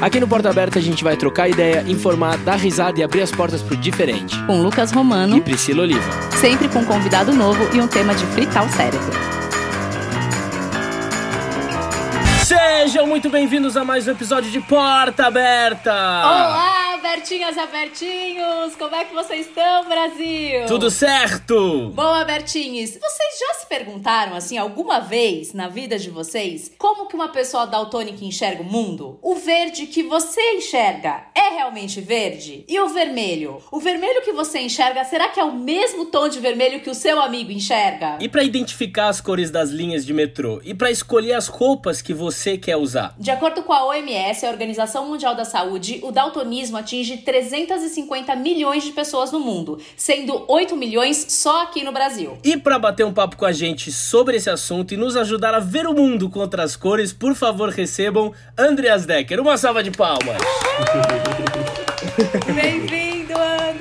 Aqui no Porta Aberta a gente vai trocar ideia, informar, dar risada e abrir as portas pro diferente. Com Lucas Romano e Priscila Oliva. Sempre com um convidado novo e um tema de fritar o cérebro. Sejam muito bem-vindos a mais um episódio de Porta Aberta! Olá! Bertinhas abertinhos! Como é que vocês estão, Brasil? Tudo certo! Boa, Bertinhos! Vocês já se perguntaram, assim, alguma vez na vida de vocês, como que uma pessoa daltônica enxerga o mundo? O verde que você enxerga é realmente verde? E o vermelho? O vermelho que você enxerga, será que é o mesmo tom de vermelho que o seu amigo enxerga? E para identificar as cores das linhas de metrô? E para escolher as roupas que você quer usar? De acordo com a OMS, a Organização Mundial da Saúde, o daltonismo atinge atinge 350 milhões de pessoas no mundo, sendo 8 milhões só aqui no Brasil. E para bater um papo com a gente sobre esse assunto e nos ajudar a ver o mundo com outras cores, por favor recebam Andreas Decker. Uma salva de palmas! Bem-vindo,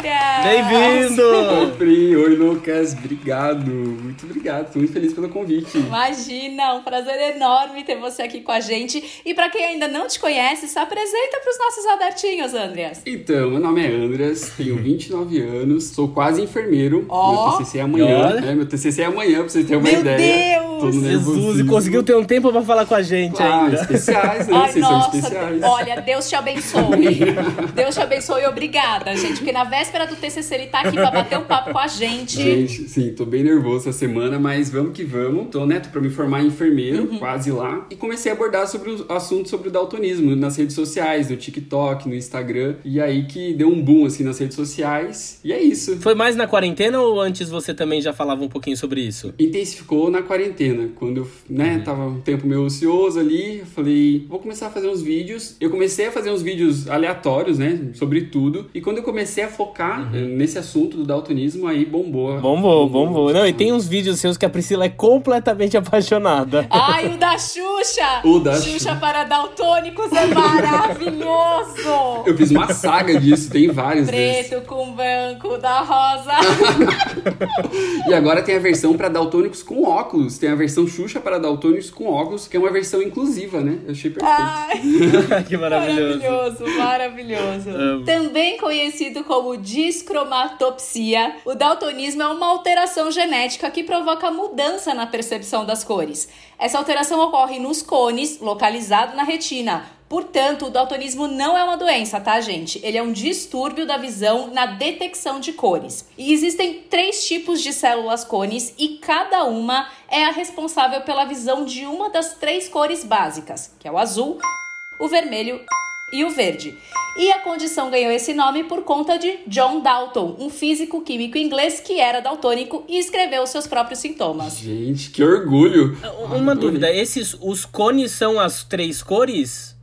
André! Bem-vindo! Oi, Pri. Oi, Lucas. Obrigado. Muito obrigado. Tô muito feliz pelo convite. Imagina, um prazer enorme ter você aqui com a gente. E para quem ainda não te conhece, se apresenta para os nossos abertinhos, Andreas. Então, meu nome é Andreas, tenho 29 anos, sou quase enfermeiro. Oh. Meu TCC é amanhã. É, meu TCC é amanhã, pra vocês terem uma meu ideia. Deus! Jesus, e conseguiu ter um tempo para falar com a gente ah, ainda. especiais, né? Ai, vocês nossa, são especiais. Olha, Deus te abençoe. Deus te abençoe e obrigada, gente. Porque na véspera do TCC ele tá aqui pra bater um papo com a gente. Gente, sim, tô bem nervoso essa semana, mas vamos que vamos. Tô, né, pra me formar em enfermeiro, uhum. quase lá. E comecei a abordar sobre o assunto sobre o daltonismo nas redes sociais, no TikTok, no Instagram. E aí que deu um boom, assim, nas redes sociais. E é isso. Foi mais na quarentena ou antes você também já falava um pouquinho sobre isso? Intensificou na quarentena. Quando eu, né, uhum. tava um tempo meio ocioso ali, eu falei, vou começar a fazer uns vídeos. Eu comecei a fazer uns vídeos aleatórios, né, sobre tudo. E quando eu comecei a focar uhum. nesse assunto do daltonismo, aí bombou. Bombou, bombou. Não, e tem uns vídeos seus que a Priscila é completamente apaixonada. Ai, o da Xuxa! O da Xuxa. Xuxa para daltônicos é maravilhoso! Eu fiz uma saga disso, tem vários Preto desses. com branco da rosa. e agora tem a versão para daltônicos com óculos. Tem a versão Xuxa para daltônicos com óculos, que é uma versão inclusiva, né? Eu achei perfeito. Ai, que maravilhoso. Maravilhoso, maravilhoso. Também conhecido como discromatopsia, o daltonismo é uma alteração genética que provoca mudança na percepção das cores. Essa alteração ocorre nos cones, localizado na retina, Portanto, o daltonismo não é uma doença, tá, gente? Ele é um distúrbio da visão na detecção de cores. E existem três tipos de células cones e cada uma é a responsável pela visão de uma das três cores básicas, que é o azul, o vermelho e o verde. E a condição ganhou esse nome por conta de John Dalton, um físico químico inglês que era daltônico e escreveu seus próprios sintomas. Gente, que orgulho! Uma dúvida, esses os cones são as três cores?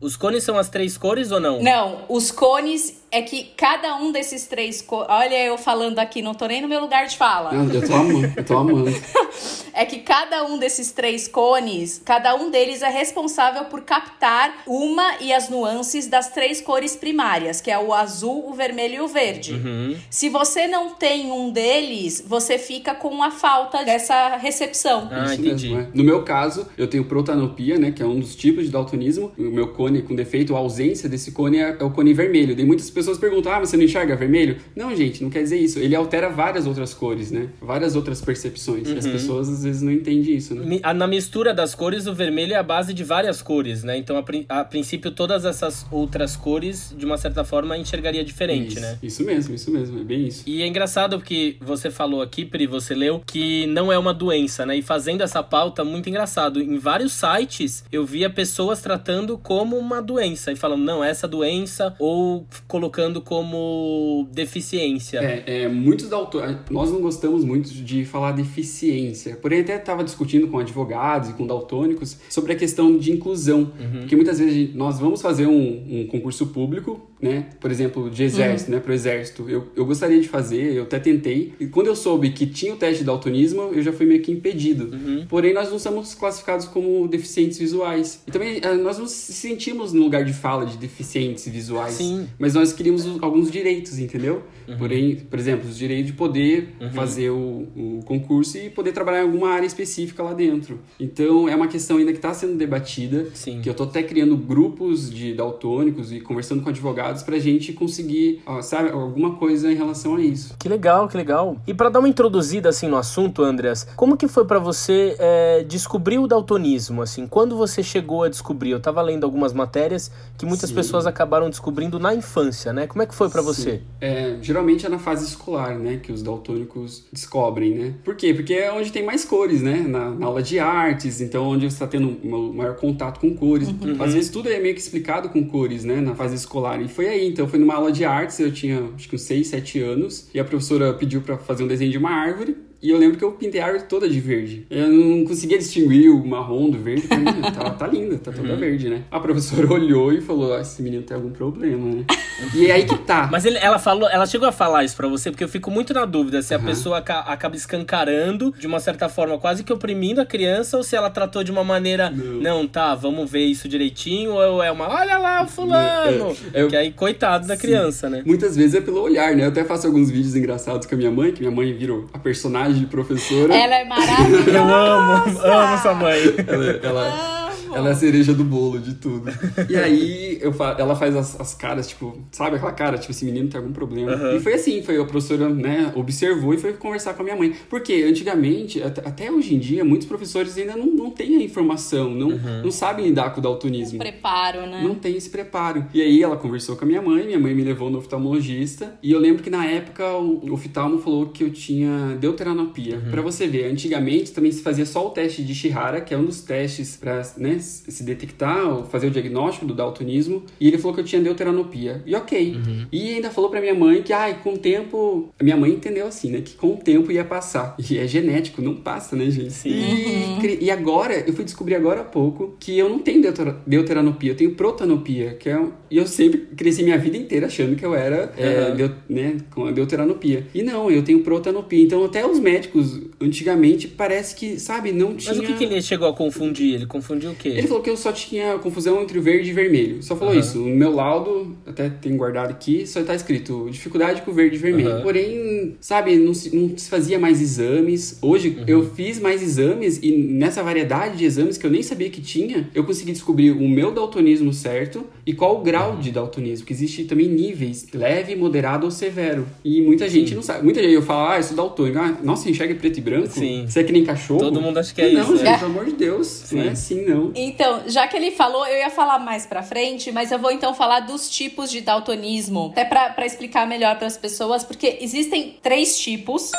Os cones são as três cores ou não? Não, os cones é que cada um desses três. Co... Olha, eu falando aqui, não tô nem no meu lugar de fala. Não, eu tô amando, eu tô amando. é que cada um desses três cones, cada um deles é responsável por captar uma e as nuances das três cores primárias, que é o azul, o vermelho e o verde. Uhum. Se você não tem um deles, você fica com a falta dessa recepção. Ah, Isso entendi. Mesmo, é. No meu caso, eu tenho protanopia, né, que é um dos tipos de daltonismo. O meu cone com defeito, a ausência desse cone é, é o cone vermelho. Tem muitas pessoas pessoas perguntam, ah, você não enxerga vermelho? Não, gente, não quer dizer isso. Ele altera várias outras cores, né? Várias outras percepções. Uhum. E as uhum. pessoas às vezes não entendem isso, né? Na mistura das cores, o vermelho é a base de várias cores, né? Então, a, a princípio, todas essas outras cores, de uma certa forma, enxergaria diferente, isso, né? Isso mesmo, isso mesmo, é bem isso. E é engraçado porque você falou aqui, Pri, você leu, que não é uma doença, né? E fazendo essa pauta, muito engraçado. Em vários sites, eu via pessoas tratando como uma doença e falando, não, essa doença, ou colocando como deficiência. É, é muitos da autor... nós não gostamos muito de falar deficiência, porém até estava discutindo com advogados e com daltônicos sobre a questão de inclusão, uhum. porque muitas vezes nós vamos fazer um, um concurso público né? Por exemplo, de exército, uhum. né? Pro exército. Eu, eu gostaria de fazer, eu até tentei. E quando eu soube que tinha o teste de daltonismo, eu já fui meio que impedido. Uhum. Porém, nós não somos classificados como deficientes visuais. E também eh, nós não se sentimos no lugar de fala de deficientes visuais. Sim. Mas nós queríamos alguns direitos, entendeu? Uhum. Porém, por exemplo, os direitos de poder uhum. fazer o, o, concurso e poder trabalhar em alguma área específica lá dentro. Então, é uma questão ainda que está sendo debatida, Sim. que eu estou até criando grupos de daltônicos e conversando com advogados para a gente conseguir, ó, sabe, alguma coisa em relação a isso. Que legal, que legal. E para dar uma introduzida assim no assunto, Andreas, como que foi para você é, descobrir o daltonismo? Assim, quando você chegou a descobrir? Eu estava lendo algumas matérias que muitas Sim. pessoas acabaram descobrindo na infância, né? Como é que foi para você? É, geralmente é na fase escolar, né, que os daltônicos descobrem, né? Por quê? Porque é onde tem mais cores, né? Na, na aula de artes, então onde você está tendo um maior contato com cores. Uhum. Às vezes tudo é meio que explicado com cores, né, na fase escolar. E foi aí, então foi numa aula de artes, eu tinha acho que uns 6, 7 anos, e a professora pediu para fazer um desenho de uma árvore. E eu lembro que eu pintei a árvore toda de verde. Eu não conseguia distinguir o marrom do verde. Pra mim, tá, tá linda, tá toda uhum. verde, né? A professora olhou e falou: ah, esse menino tem algum problema, né? E é aí que tá. Mas ele, ela falou, ela chegou a falar isso pra você, porque eu fico muito na dúvida se a pessoa aca, acaba escancarando, de uma certa forma, quase que oprimindo a criança, ou se ela tratou de uma maneira, não, não tá, vamos ver isso direitinho, ou é uma, olha lá o fulano. É, é, que aí, coitado da sim. criança, né? Muitas vezes é pelo olhar, né? Eu até faço alguns vídeos engraçados com a minha mãe, que minha mãe virou a personagem de professora. Ela é maravilhosa. Eu amo, amo sua mãe. Ela, ela, ela é a cereja do bolo de tudo. E aí eu fa ela faz as, as, caras, tipo, sabe aquela cara, tipo, esse menino tem algum problema. Uhum. E foi assim, foi a professora, né, observou e foi conversar com a minha mãe. Porque antigamente, até, até hoje em dia, muitos professores ainda não, não têm a informação, não, uhum. não sabem lidar com o daltonismo. Preparo, né? Não tem esse preparo. E aí ela conversou com a minha mãe, minha mãe me levou no oftalmologista. E eu lembro que na época o oftalmo falou que eu tinha deuteranopia. Uhum. Para você ver, antigamente também se fazia só o teste de Shihara, que é um dos testes para, né, se detectar, fazer o diagnóstico do daltonismo, e ele falou que eu tinha deuteranopia. E ok. Uhum. E ainda falou pra minha mãe que, ai, com o tempo. A minha mãe entendeu assim, né? Que com o tempo ia passar. E é genético, não passa, né, gente? Sim. E, uhum. e agora, eu fui descobrir agora há pouco que eu não tenho deuter, deuteranopia, eu tenho protanopia, que é. E eu sempre cresci minha vida inteira achando que eu era, uhum. é, deut, né, com a deuteranopia. E não, eu tenho protanopia. Então, até os médicos, antigamente, parece que, sabe, não tinha. Mas o que, que ele chegou a confundir? Ele confundiu o quê? Ele falou que eu só tinha confusão entre o verde e vermelho. Só falou uhum. isso. No meu laudo, até tem guardado aqui, só tá escrito dificuldade com verde e vermelho. Uhum. Porém, sabe, não se, não se fazia mais exames. Hoje uhum. eu fiz mais exames e nessa variedade de exames que eu nem sabia que tinha, eu consegui descobrir o meu daltonismo certo e qual o grau de daltonismo. Que existe também níveis, leve, moderado ou severo. E muita gente Sim. não sabe. Muita gente eu falo, ah, eu sou daltônico. Ah, nossa, enxerga preto e branco? Sim. Você é que nem cachorro? Todo mundo acha que é não, isso. Não, gente, é. pelo amor de Deus. Sim. Não é assim, não. Então, já que ele falou, eu ia falar mais pra frente, mas eu vou então falar dos tipos de daltonismo, até pra, pra explicar melhor para as pessoas, porque existem três tipos.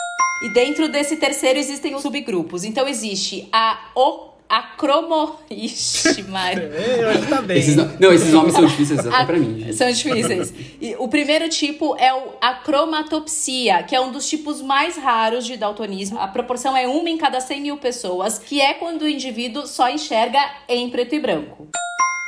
E dentro desse terceiro existem os subgrupos. Então existe a o a cromo... Ixi, Mário. Hoje tá bem. Esses, não, esses nomes são difíceis até a, pra mim. Gente. São difíceis. E o primeiro tipo é o acromatopsia, que é um dos tipos mais raros de daltonismo. A proporção é uma em cada 100 mil pessoas, que é quando o indivíduo só enxerga em preto e branco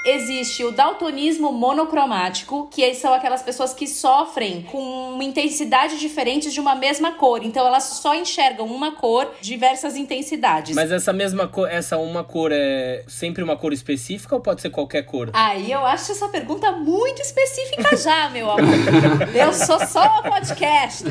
existe o daltonismo monocromático, que são aquelas pessoas que sofrem com uma intensidade diferente de uma mesma cor. Então elas só enxergam uma cor, diversas intensidades. Mas essa mesma cor, essa uma cor é sempre uma cor específica ou pode ser qualquer cor? Aí eu acho essa pergunta muito específica já, meu amor. eu sou só podcast,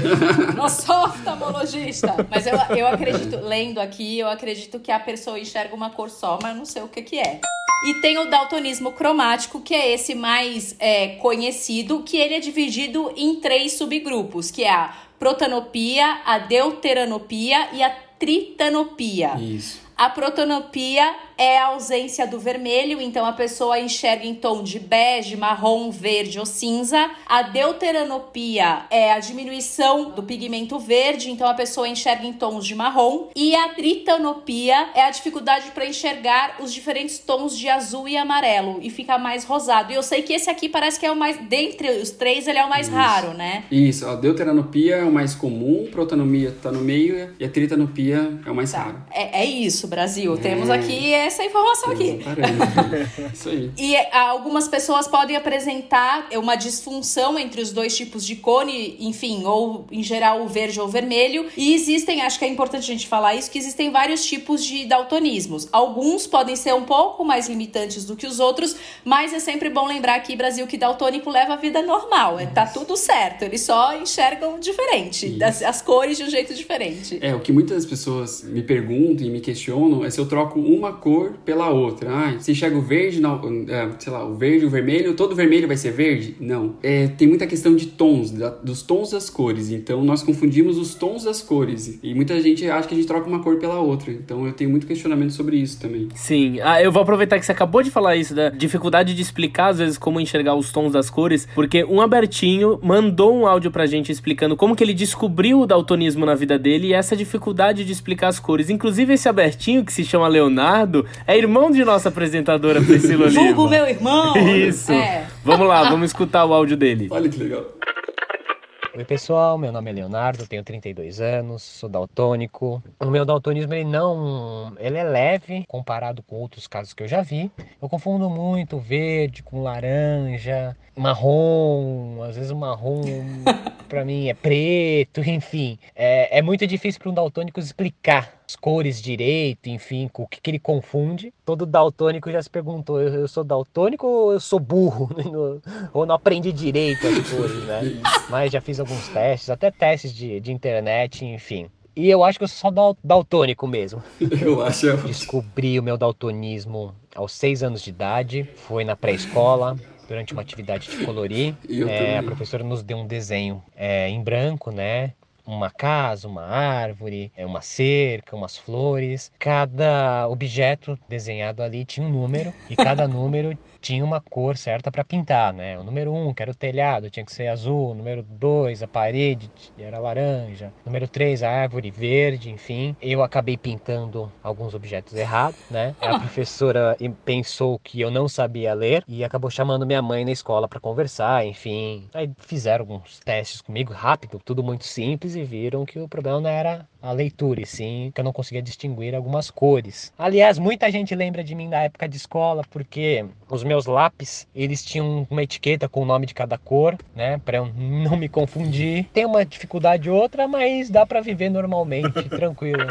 não sou oftalmologista. Mas eu, eu acredito, lendo aqui, eu acredito que a pessoa enxerga uma cor só, mas não sei o que que é. E tem o daltonismo cromático, que é esse mais é, conhecido, que ele é dividido em três subgrupos, que é a protanopia, a deuteranopia e a tritanopia. Isso. A protanopia é a ausência do vermelho, então a pessoa enxerga em tom de bege, marrom, verde ou cinza. A deuteranopia é a diminuição do pigmento verde, então a pessoa enxerga em tons de marrom. E a tritanopia é a dificuldade para enxergar os diferentes tons de azul e amarelo e fica mais rosado. E eu sei que esse aqui parece que é o mais dentre os três, ele é o mais Isso. raro, né? Isso, a deuteranopia é o mais comum, protanopia tá no meio e a tritanopia é o mais tá. raro. É, é isso, Brasil. É. Temos aqui essa informação aqui. Isso aí. E algumas pessoas podem apresentar uma disfunção entre os dois tipos de cone, enfim, ou em geral o verde ou o vermelho. E existem, acho que é importante a gente falar isso, que existem vários tipos de daltonismos. Alguns podem ser um pouco mais limitantes do que os outros, mas é sempre bom lembrar aqui, Brasil, que daltônico leva a vida normal. É, tá tudo certo. Eles só enxergam diferente, as, as cores de um jeito diferente. É, o que muitas pessoas me perguntam e me questionam é se eu troco uma cor pela outra. Ah, se enxerga o verde, não, é, sei lá, o verde, o vermelho, todo vermelho vai ser verde? Não. É, tem muita questão de tons, da, dos tons das cores. Então nós confundimos os tons das cores. E muita gente acha que a gente troca uma cor pela outra. Então eu tenho muito questionamento sobre isso também. Sim. Ah, eu vou aproveitar que você acabou de falar isso, da dificuldade de explicar, às vezes, como enxergar os tons das cores, porque um Abertinho mandou um áudio pra gente explicando como que ele descobriu o daltonismo na vida dele e essa dificuldade de explicar as cores. Inclusive, esse Abertinho, que se chama Leonardo, é irmão de nossa apresentadora Priscila Oliva. Vulgo meu irmão! Isso. É. Vamos lá, vamos escutar o áudio dele. Olha que legal. Oi pessoal, meu nome é Leonardo, tenho 32 anos, sou daltônico. O meu daltonismo ele não, ele é leve comparado com outros casos que eu já vi. Eu confundo muito verde com laranja, marrom, às vezes o marrom para mim é preto, enfim. É, é muito difícil para um daltônico explicar as cores direito, enfim, com o que, que ele confunde. Todo daltônico já se perguntou: eu, eu sou daltônico ou eu sou burro? ou não aprendi direito as cores, né? Mas já fiz alguns testes, até testes de, de internet, enfim. E eu acho que eu sou só daltônico mesmo. Eu acho. Descobri o meu daltonismo aos seis anos de idade, foi na pré-escola, durante uma atividade de colorir. É, a professora nos deu um desenho é, em branco, né? Uma casa, uma árvore, é, uma cerca, umas flores. Cada objeto desenhado ali tinha um número e cada número tinha uma cor certa para pintar, né? O número 1, um, que era o telhado, tinha que ser azul, o número 2, a parede era laranja, o número 3, a árvore verde, enfim. Eu acabei pintando alguns objetos errados, né? A professora pensou que eu não sabia ler e acabou chamando minha mãe na escola para conversar, enfim. Aí fizeram alguns testes comigo rápido, tudo muito simples e viram que o problema não era a leitura, e sim que eu não conseguia distinguir algumas cores. Aliás, muita gente lembra de mim da época de escola porque os meus lápis, eles tinham uma etiqueta com o nome de cada cor, né, para eu não me confundir. Tem uma dificuldade ou outra, mas dá para viver normalmente, tranquilo.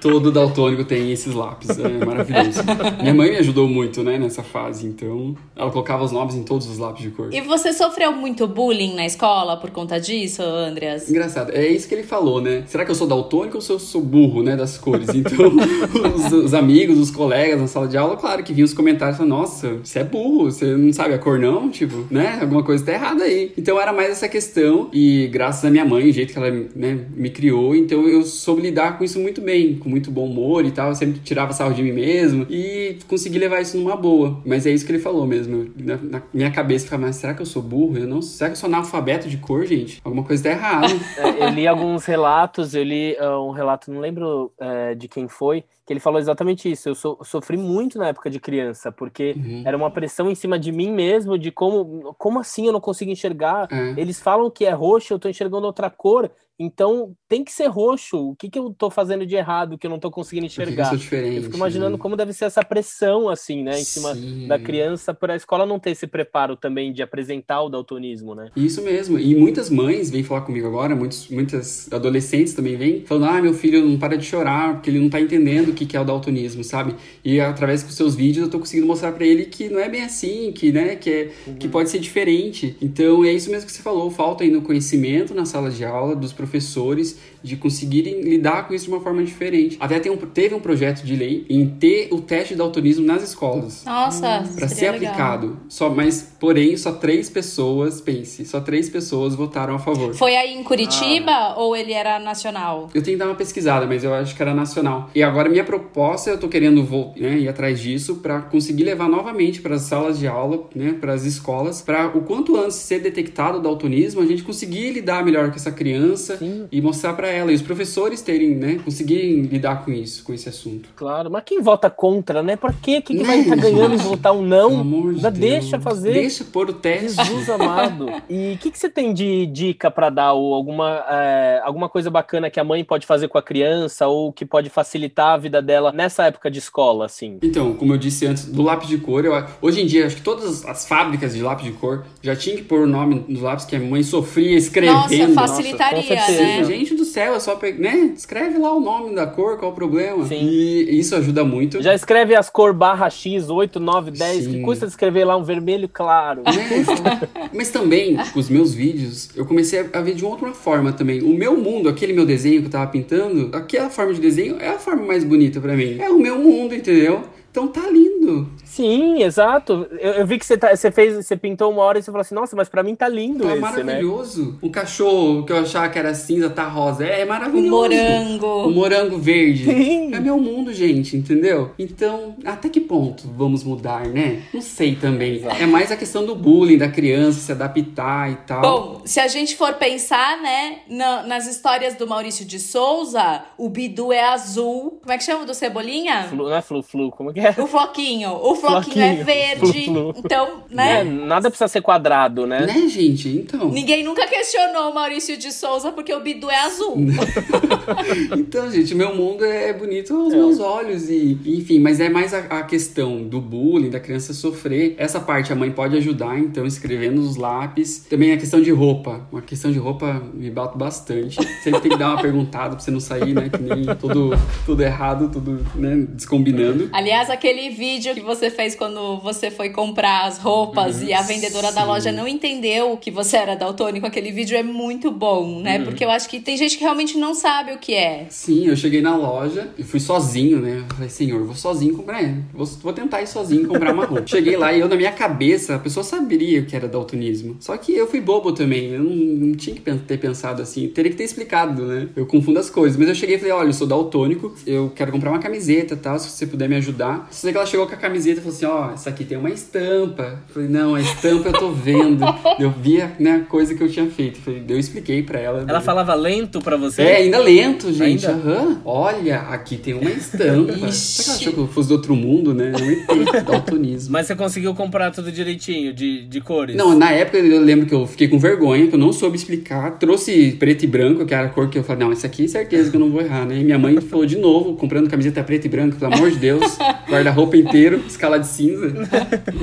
Todo daltônico tem esses lápis, é maravilhoso. Minha mãe me ajudou muito, né, nessa fase, então ela colocava os nomes em todos os lápis de cor. E você sofreu muito bullying na escola por conta disso, Andreas? Engraçado, é isso que ele falou, né? Será que eu sou daltônico ou eu sou burro, né, das cores? Então, os, os, amigos, os colegas na sala de aula, claro que vinham os comentários falando, nossa, você é burro, você não sabe a cor não? Tipo, né, alguma coisa tá errada aí. Então era mais essa questão e graças à minha mãe, o jeito que ela né, me criou, então eu soube lidar com isso muito bem com muito bom humor e tal. Sempre tirava sarro de mim mesmo e consegui levar isso numa boa. Mas é isso que ele falou mesmo. Na, na minha cabeça ficava, mas será que eu sou burro? Eu não, será que eu sou analfabeto de cor, gente? Alguma coisa tá errada. é, eu li alguns relatos, eu li uh, um relato, não lembro uh, de quem foi, que ele falou exatamente isso. Eu so, sofri muito na época de criança, porque uhum. era uma pressão em cima de mim mesmo, de como, como assim eu não consigo enxergar? É. Eles falam que é roxo, eu tô enxergando outra cor. Então tem que ser roxo. O que, que eu tô fazendo de errado que eu não tô conseguindo enxergar? Eu, eu fico imaginando né? como deve ser essa pressão, assim, né? Em cima Sim. da criança, para a escola não ter esse preparo também de apresentar o daltonismo, né? Isso mesmo. E muitas mães vêm falar comigo agora, muitos, muitas adolescentes também vêm, falando: ah, meu filho não para de chorar, porque ele não tá entendendo que, que é o daltonismo, sabe? E através dos seus vídeos eu tô conseguindo mostrar para ele que não é bem assim, que, né, que, é, uhum. que pode ser diferente. Então é isso mesmo que você falou, falta ainda conhecimento na sala de aula dos professores professores de conseguirem lidar com isso de uma forma diferente. Até tem um, teve um projeto de lei em ter o teste de daltonismo nas escolas. Nossa, hum, para ser legal. aplicado. Só, mas porém só três pessoas, pense, só três pessoas votaram a favor. Foi aí em Curitiba ah. ou ele era nacional? Eu tenho que dar uma pesquisada, mas eu acho que era nacional. E agora minha proposta, eu tô querendo né, ir atrás disso para conseguir levar novamente para as salas de aula, né, para as escolas, para o quanto antes ser detectado o daltonismo, a gente conseguir lidar melhor com essa criança Sim. e mostrar para ela e os professores terem, né, conseguirem lidar com isso, com esse assunto. Claro, mas quem vota contra, né? Por quê? Quem que vai estar tá ganhando em votar um não? Ainda de deixa fazer. Deixa pôr o teste. Jesus amado. E o que, que você tem de dica para dar ou alguma, é, alguma coisa bacana que a mãe pode fazer com a criança ou que pode facilitar a vida vida dela nessa época de escola, assim? Então, como eu disse antes, do lápis de cor, eu, hoje em dia, acho que todas as fábricas de lápis de cor já tinham que pôr o nome nos lápis que a mãe sofria escrevendo. Nossa, facilitaria, Nossa, né? Gente do céu, é só pegar, né? Escreve lá o nome da cor, qual o problema. Sim. E isso ajuda muito. Já escreve as cor barra X, 8, 9, 10, Sim. que custa escrever lá um vermelho claro. É, mas também, com os meus vídeos, eu comecei a ver de outra forma também. O meu mundo, aquele meu desenho que eu tava pintando, aquela forma de desenho é a forma mais bonita para mim. É o meu mundo, entendeu? Então tá lindo. Sim, exato. Eu, eu vi que você, tá, você fez, você pintou uma hora e você falou assim, nossa, mas para mim tá lindo tá esse, né? maravilhoso. Né? O cachorro que eu achava que era cinza tá rosa. É, é maravilhoso. O morango. O morango verde. Sim. É meu mundo, gente, entendeu? Então, até que ponto vamos mudar, né? Não sei também. É mais a questão do bullying, da criança se adaptar e tal. Bom, se a gente for pensar, né, na, nas histórias do Maurício de Souza, o Bidu é azul. Como é que chama do Cebolinha? Flu, não é flu-flu, como é que é? O Floquinho. O Floquinho, floquinho é verde. Flu, flu. Então, né? É, nada precisa ser quadrado, né? Né, gente? Então. Ninguém nunca questionou o Maurício de Souza porque o Bidu é azul. então, gente, meu mundo é bonito aos é. meus olhos. e Enfim, mas é mais a, a, questão do bullying, da criança sofrer. Essa parte a mãe pode ajudar, então, escrevendo nos lápis. Também a questão de roupa. Uma questão de roupa me bato bastante. Sempre tem que dar uma perguntada pra você não sair, né? Que nem tudo, tudo errado, tudo né, descombinando. Aliás, aquele vídeo que você fez quando você foi comprar as roupas uhum, e a vendedora sim. da loja não entendeu que você era daltônico, aquele vídeo é muito bom, né? Uhum. Porque eu acho que tem gente que realmente não sabe o que é. Sim, eu cheguei na loja e fui sozinho, né? Eu falei, senhor, vou sozinho comprar. É, vou, vou tentar ir sozinho comprar uma roupa. cheguei lá e eu, na minha cabeça, a pessoa saberia o que era daltonismo. Só que eu fui bobo também. Eu não, não tinha que ter pensado assim. Teria que ter explicado, né? Eu confundo as coisas. Mas eu cheguei e falei, olha, eu sou daltônico, eu quero comprar uma camiseta e tal, se você puder me ajudar. Só que ela chegou com a camiseta e falou assim: ó, oh, isso aqui tem uma estampa. Eu falei, não, a estampa eu tô vendo. eu vi né, a coisa que eu tinha feito. Eu, falei, eu expliquei pra ela. Ela falava lento pra você? É, ainda lento, gente. Aham. Olha, aqui tem uma estampa. Será que ela achou que eu fosse do outro mundo, né? Não entendo, daltonismo. Mas você conseguiu comprar tudo direitinho, de, de cores? Não, na época eu lembro que eu fiquei com vergonha, que eu não soube explicar. Trouxe preto e branco, que era a cor que eu falei, não, isso aqui é certeza que eu não vou errar, né? E minha mãe falou de novo, comprando camiseta preta e branca, pelo amor de Deus. Guarda-roupa inteiro, escala de cinza.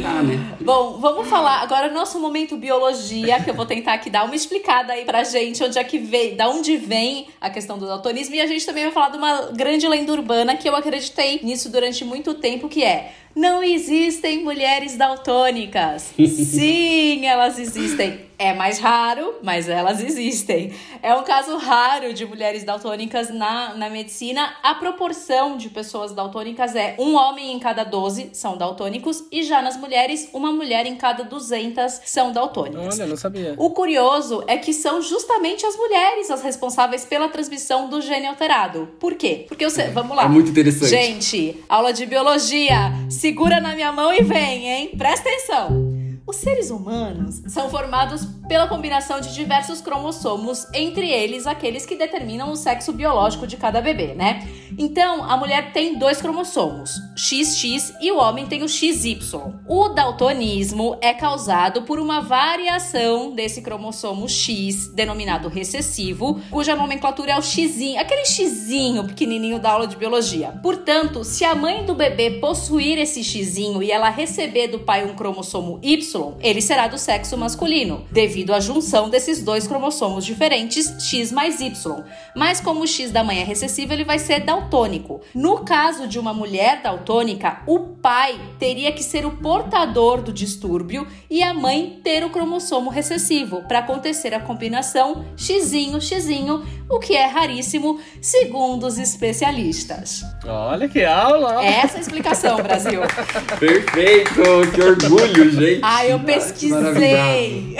Ah, né? Bom, vamos falar agora nosso momento biologia, que eu vou tentar aqui dar uma explicada aí pra gente onde é que vem, da onde vem a questão do daltonismo. E a gente também vai falar de uma grande lenda urbana que eu acreditei nisso durante muito tempo, que é não existem mulheres daltônicas. Sim, elas existem. É mais raro, mas elas existem. É um caso raro de mulheres daltônicas na, na medicina. A proporção de pessoas daltônicas é um homem em cada 12 são daltônicos e já nas mulheres, uma mulher em cada 200 são daltônicas. Olha, não sabia. O curioso é que são justamente as mulheres as responsáveis pela transmissão do gene alterado. Por quê? Porque você, vamos lá. É muito interessante. Gente, aula de biologia segura na minha mão e vem, hein? Presta atenção. Os seres humanos são formados pela combinação de diversos cromossomos, entre eles aqueles que determinam o sexo biológico de cada bebê, né? Então, a mulher tem dois cromossomos, XX, e o homem tem o XY. O daltonismo é causado por uma variação desse cromossomo X, denominado recessivo, cuja nomenclatura é o X, aquele X pequenininho da aula de biologia. Portanto, se a mãe do bebê possuir esse X e ela receber do pai um cromossomo Y, ele será do sexo masculino, devido à junção desses dois cromossomos diferentes, X mais Y. Mas como o X da mãe é recessivo, ele vai ser daltônico. No caso de uma mulher daltônica, o pai teria que ser o portador do distúrbio e a mãe ter o cromossomo recessivo para acontecer a combinação X, X, o que é raríssimo, segundo os especialistas. Olha que aula! Essa é a explicação, Brasil. Perfeito! Que orgulho, gente! Ah, eu pesquisei!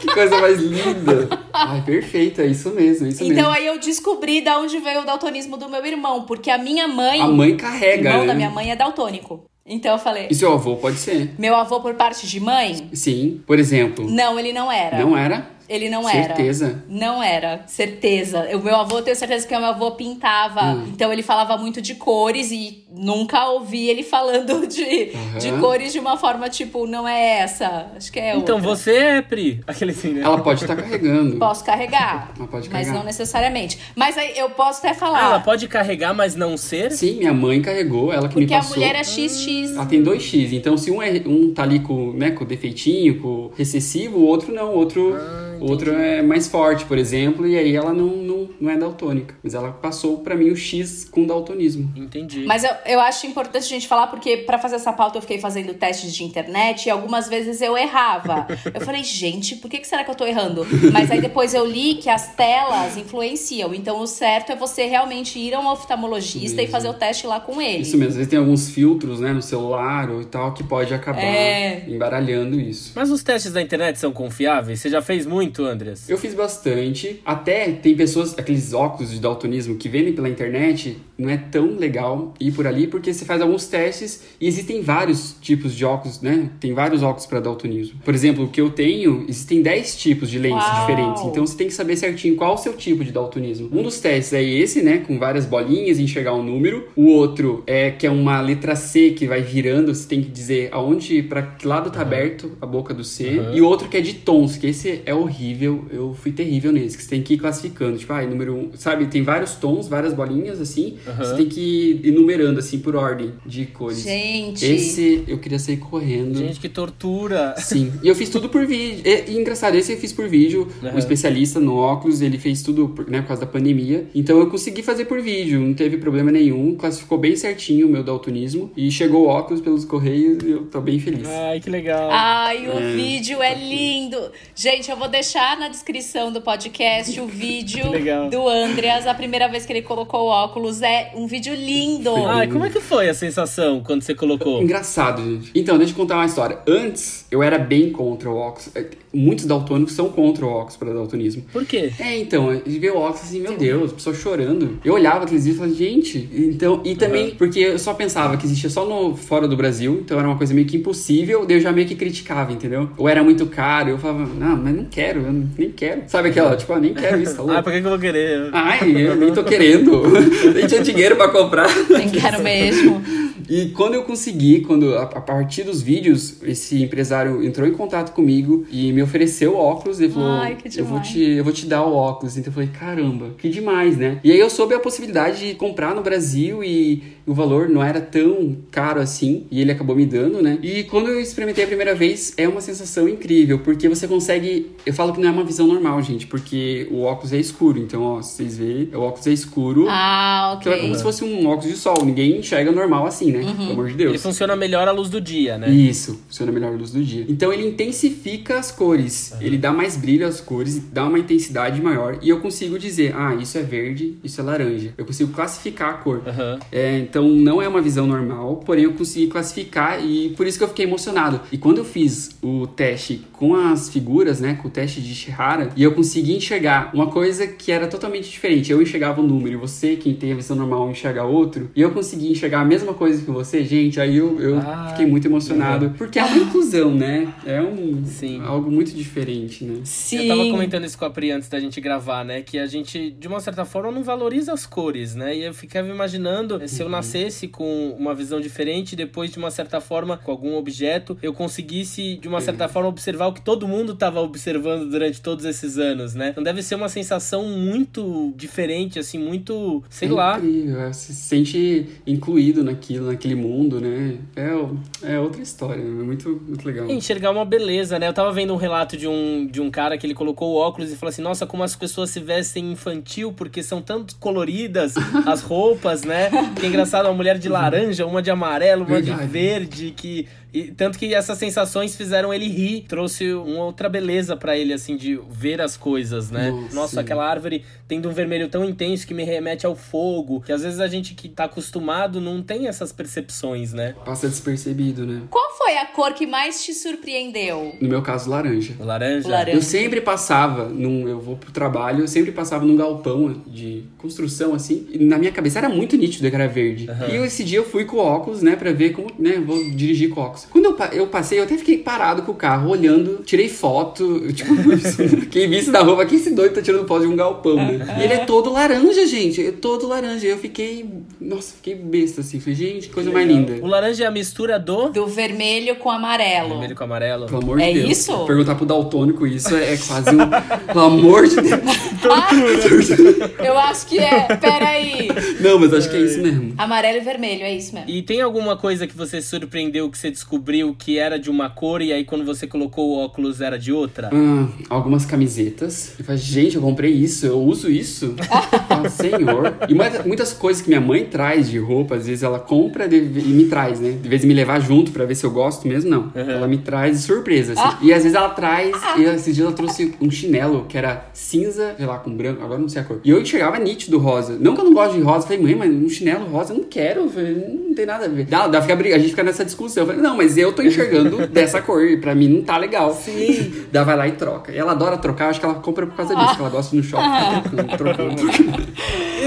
Que coisa mais linda! Ai, perfeito, é isso mesmo, é isso então, mesmo. aí eu descobri de onde veio o daltonismo do meu irmão, porque a minha mãe. A mãe carrega. O irmão né? da minha mãe é daltônico. Então eu falei. E seu avô pode ser? Meu avô por parte de mãe? Sim, por exemplo. Não, ele não era. Não era? Ele não certeza. era. Certeza? Não era, certeza. O meu avô, eu tenho certeza que o meu avô pintava. Hum. Então ele falava muito de cores e nunca ouvi ele falando de, uhum. de cores de uma forma tipo, não é essa, acho que é Então outra. você é Pri, aquele assim, né? Ela pode estar tá carregando. Posso carregar. Ela pode carregar. Mas não necessariamente. Mas aí eu posso até falar. Ah, ela pode carregar, mas não ser? Sim, minha mãe carregou, ela que Porque me passou. Porque a mulher é XX. Ela tem dois X. Então, se um, é, um tá ali com, né, com defeitinho, com recessivo, o outro não. O outro, ah, outro é mais forte, por exemplo, e aí ela não, não, não é daltônica. Mas ela passou para mim o X com daltonismo. Entendi. Mas eu, eu acho importante a gente falar, porque para fazer essa pauta eu fiquei fazendo testes de internet e algumas vezes eu errava. Eu falei, gente, por que, que será que eu tô errando? Mas aí depois eu li que as telas influenciam. Então o certo é você realmente ir a um oftalmologista e fazer o teste lá com ele. Isso mesmo. Às vezes tem alguns filtros, né, no celular ou tal, que pode acabar é... embaralhando isso. Mas os testes da internet são confiáveis? Você já fez muito, Andreas? Eu fiz bastante. Até tem pessoas, aqueles óculos de daltonismo que vendem pela internet, não é tão legal ir por ali, porque você faz alguns testes e existem vários tipos de óculos, né? Tem vários óculos para daltonismo. Por exemplo, o que eu tenho, existem 10 tipos de lentes Uau. diferentes. Então você tem que saber certinho qual o seu tipo de daltonismo. Um dos testes é esse, né? Com várias bolinhas e enxergar um número. O outro é que é uma letra C que vai virando, você tem que dizer aonde, para que lado tá uhum. aberto a boca do C. Uhum. E outro que é de tons, que esse é horrível. Eu fui terrível nesse, que você tem que ir classificando. Tipo, ah, número um, sabe? Tem vários tons, várias bolinhas assim. Uhum. Você tem que ir numerando assim por ordem de cores. Gente! Esse eu queria sair correndo. Gente, que tortura! Sim. E eu fiz tudo por vídeo. E, e engraçado, esse eu fiz por vídeo. Uhum. Um especialista no óculos, ele fez tudo por, né, por causa da pandemia. Então eu consegui fazer por vídeo, não teve problema nenhum. Classificou bem certinho o meu daltonismo. E chegou o óculos pelos correios e eu tô bem feliz. Ai, que legal. Ai, o é, vídeo é lindo. Gente, eu vou deixar na descrição do podcast o vídeo do Andreas. A primeira vez que ele colocou o óculos é um vídeo lindo. Ai, como é que foi a sensação quando você colocou? Engraçado, gente. Então, deixa eu contar uma história. Antes, eu era bem contra o óculos. É, muitos daltônicos são contra o óculos para daltonismo. Por quê? É, então, eu vi o óculos assim, meu Deus, pessoa chorando. Eu olhava aqueles vídeos e falava, gente, então, e também uhum. porque eu só pensava que existia só no fora do Brasil, então era uma coisa meio que impossível, daí eu já meio que criticava, entendeu? Ou era muito caro, eu falava, não, mas não quero, eu nem quero. Sabe aquela, tipo, ah, nem quero isso, tá ah, por que, que eu vou querer? Ai, eu nem tô querendo. dinheiro para comprar. Nem quero mesmo. E quando eu consegui, quando a, a, partir dos vídeos, esse empresário entrou em contato comigo e me ofereceu óculos, ele falou: Ai, eu, vou te, eu vou te dar o óculos. Então eu falei: caramba, que demais, né? E aí eu soube a possibilidade de comprar no Brasil e o valor não era tão caro assim, e ele acabou me dando, né? E quando eu experimentei a primeira vez, é uma sensação incrível, porque você consegue. Eu falo que não é uma visão normal, gente, porque o óculos é escuro. Então, ó, vocês veem, o óculos é escuro. Ah, ok. Então é como se fosse um óculos de sol. Ninguém enxerga normal assim, né? Uhum. Pelo amor de Deus. Ele funciona melhor à luz do dia, né? Isso, funciona melhor à luz do dia. Então ele intensifica as cores. Uhum. Ele dá mais brilho às cores, dá uma intensidade maior. E eu consigo dizer, ah, isso é verde, isso é laranja. Eu consigo classificar a cor. Uhum. É, então não é uma visão normal, porém eu consegui classificar e por isso que eu fiquei emocionado. E quando eu fiz o teste com as figuras, né, com o teste de Shihara, e eu consegui enxergar uma coisa que era totalmente diferente. Eu enxergava um número e você, quem tem a visão normal, enxerga outro, e eu consegui enxergar a mesma coisa que você, gente, aí eu, eu ah, fiquei muito emocionado. Uhum. Porque é uma inclusão, né? É um Sim. algo muito diferente, né? Sim. Eu tava comentando isso com a Pri antes da gente gravar, né? Que a gente, de uma certa forma, não valoriza as cores, né? E eu ficava imaginando se eu uhum. nascesse com uma visão diferente, depois, de uma certa forma, com algum objeto, eu conseguisse, de uma certa forma, observar o que todo mundo estava observando durante todos esses anos, né? Então deve ser uma sensação muito diferente, assim, muito, sei é lá. Incrível, é, se sente incluído naquilo, naquele mundo, né? É, é outra história, é muito, muito legal. enxergar uma beleza, né? Eu tava vendo um relato de um, de um cara que ele colocou o óculos e falou assim: Nossa, como as pessoas se vestem infantil porque são tanto coloridas as roupas, né? Que é engraçado, uma mulher de laranja, uma de amarelo, uma Verdade. de verde, que e tanto que essas sensações fizeram ele rir, trouxe uma outra beleza para ele, assim, de ver as coisas, né? Nossa, Nossa aquela árvore tendo um vermelho tão intenso que me remete ao fogo, que às vezes a gente que tá acostumado não tem essas percepções, né? Passa despercebido, né? Qual foi a cor que mais te surpreendeu? No meu caso, laranja. Laranja? laranja. Eu sempre passava, num, eu vou pro trabalho, eu sempre passava num galpão de construção, assim, e na minha cabeça era muito nítido que era verde. Uhum. E esse dia eu fui com óculos, né, pra ver como, né, vou dirigir com óculos. Quando eu, eu passei, eu até fiquei parado com o carro, olhando, tirei foto, tipo, quem visse da roupa, que esse doido tá tirando foto de um galpão, né? E ele é todo laranja, gente, é todo laranja. Eu fiquei, nossa, fiquei besta, assim, falei, gente, coisa mais linda. O laranja é a mistura do... Do vermelho com amarelo. Vermelho com amarelo. Pelo amor é de Deus. isso? Perguntar pro daltônico isso é, é quase um... Pelo amor de Deus. Ah, eu acho que é, peraí. Não, mas acho que é isso mesmo. Amarelo e vermelho, é isso mesmo. E tem alguma coisa que você surpreendeu, que você descobriu que era de uma cor e aí quando você colocou o óculos era de outra? Ah, algumas camisetas. Eu falei, gente, eu comprei isso, eu uso isso. ah, senhor. E muitas coisas que minha mãe traz de roupa, às vezes ela compra e me traz, né? De vez em me levar junto pra ver se eu gosto mesmo, não. Uhum. Ela me traz de surpresa, assim. E às vezes ela traz, e esses dias ela trouxe um chinelo que era cinza, sei lá, com branco, agora não sei a cor. E eu enxergava nítido rosa. Não que eu não gosto de rosa, eu falei, mãe, mas um chinelo rosa eu não quero, eu falei, não tem nada a ver. Dá, dá, fica, a gente fica nessa discussão. Eu falei, não, mas eu tô enxergando dessa cor, e pra mim não tá legal. Sim. Daí vai lá e troca. E ela adora trocar, acho que ela compra por causa disso, que ela gosta no shopping, ah. trocando, trocando.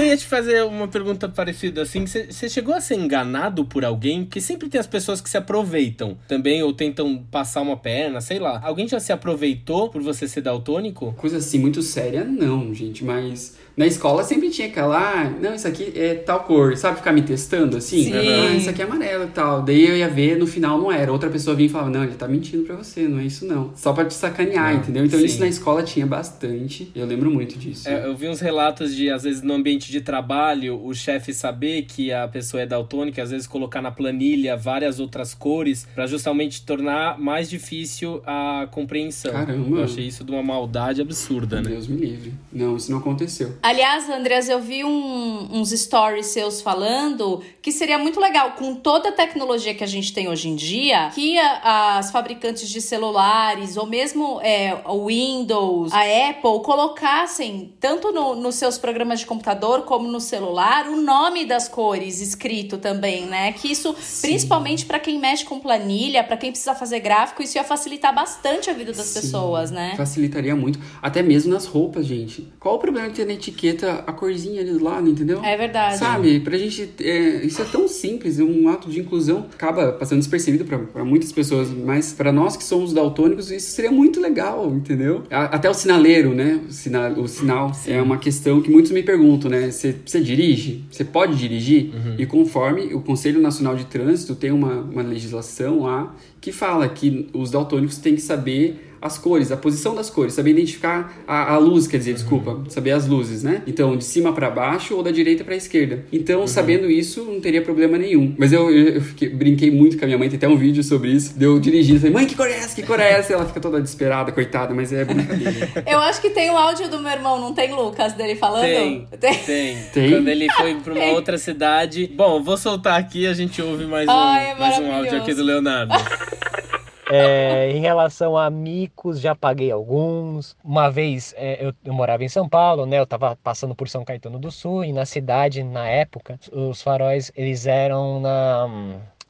Eu ia te fazer uma pergunta parecida assim. Você chegou a ser enganado por alguém? Que sempre tem as pessoas que se aproveitam também, ou tentam passar uma perna, sei lá. Alguém já se aproveitou por você ser daltônico? Coisa assim, muito séria, não, gente, mas na escola sempre tinha aquela, ah, não, isso aqui é tal cor, sabe? Ficar me testando assim? Sim. Ah, isso aqui é amarelo e tal. Daí eu ia ver, no final não era. Outra pessoa vinha e falava, não, ele tá mentindo pra você, não é isso não. Só pra te sacanear, ah, entendeu? Então sim. isso na escola tinha bastante. Eu lembro muito disso. É, eu vi uns relatos de, às vezes, no ambiente de trabalho, o chefe saber que a pessoa é daltônica, às vezes colocar na planilha várias outras cores para justamente tornar mais difícil a compreensão. Caramba. Eu achei isso de uma maldade absurda, Meu né? Deus me livre. Não, isso não aconteceu. Aliás, Andreas, eu vi um, uns stories seus falando que seria muito legal, com toda a tecnologia que a gente tem hoje em dia, que a, as fabricantes de celulares, ou mesmo é, o Windows, a Apple, colocassem, tanto no, nos seus programas de computador como no celular, o nome das cores escrito também, né? Que isso, Sim. principalmente para quem mexe com planilha, para quem precisa fazer gráfico, isso ia facilitar bastante a vida das Sim. pessoas, né? Facilitaria muito. Até mesmo nas roupas, gente. Qual o problema de ter na etiqueta a corzinha ali do lado, entendeu? É verdade. Sabe? Pra gente. É, isso é tão simples, é um ato de inclusão. Acaba passando despercebido para muitas pessoas, mas para nós que somos daltônicos, isso seria muito legal, entendeu? Até o sinaleiro, né? O sinal, o sinal é uma questão que muitos me perguntam, né? Você, você dirige? Você pode dirigir? Uhum. E conforme o Conselho Nacional de Trânsito tem uma, uma legislação lá que fala que os daltônicos têm que saber as cores, a posição das cores, saber identificar a, a luz, quer dizer, desculpa, uhum. saber as luzes, né? Então, de cima para baixo ou da direita para esquerda. Então, uhum. sabendo isso, não teria problema nenhum. Mas eu, eu, fiquei, brinquei muito com a minha mãe, tem até um vídeo sobre isso. Deu dirigindo, falei, mãe, que cor é essa? Que cor é essa? E ela fica toda desesperada, coitada, mas é brincadeira. eu acho que tem o áudio do meu irmão, não tem, Lucas, dele falando? Tem, tem. Tem. tem? Quando ele foi pra uma outra cidade. Bom, vou soltar aqui a gente ouve mais, Ai, um, é mais um áudio aqui do Leonardo. É, em relação a micos, já paguei alguns. Uma vez é, eu, eu, morava em São Paulo, né? Eu tava passando por São Caetano do Sul e na cidade, na época, os faróis eles eram na,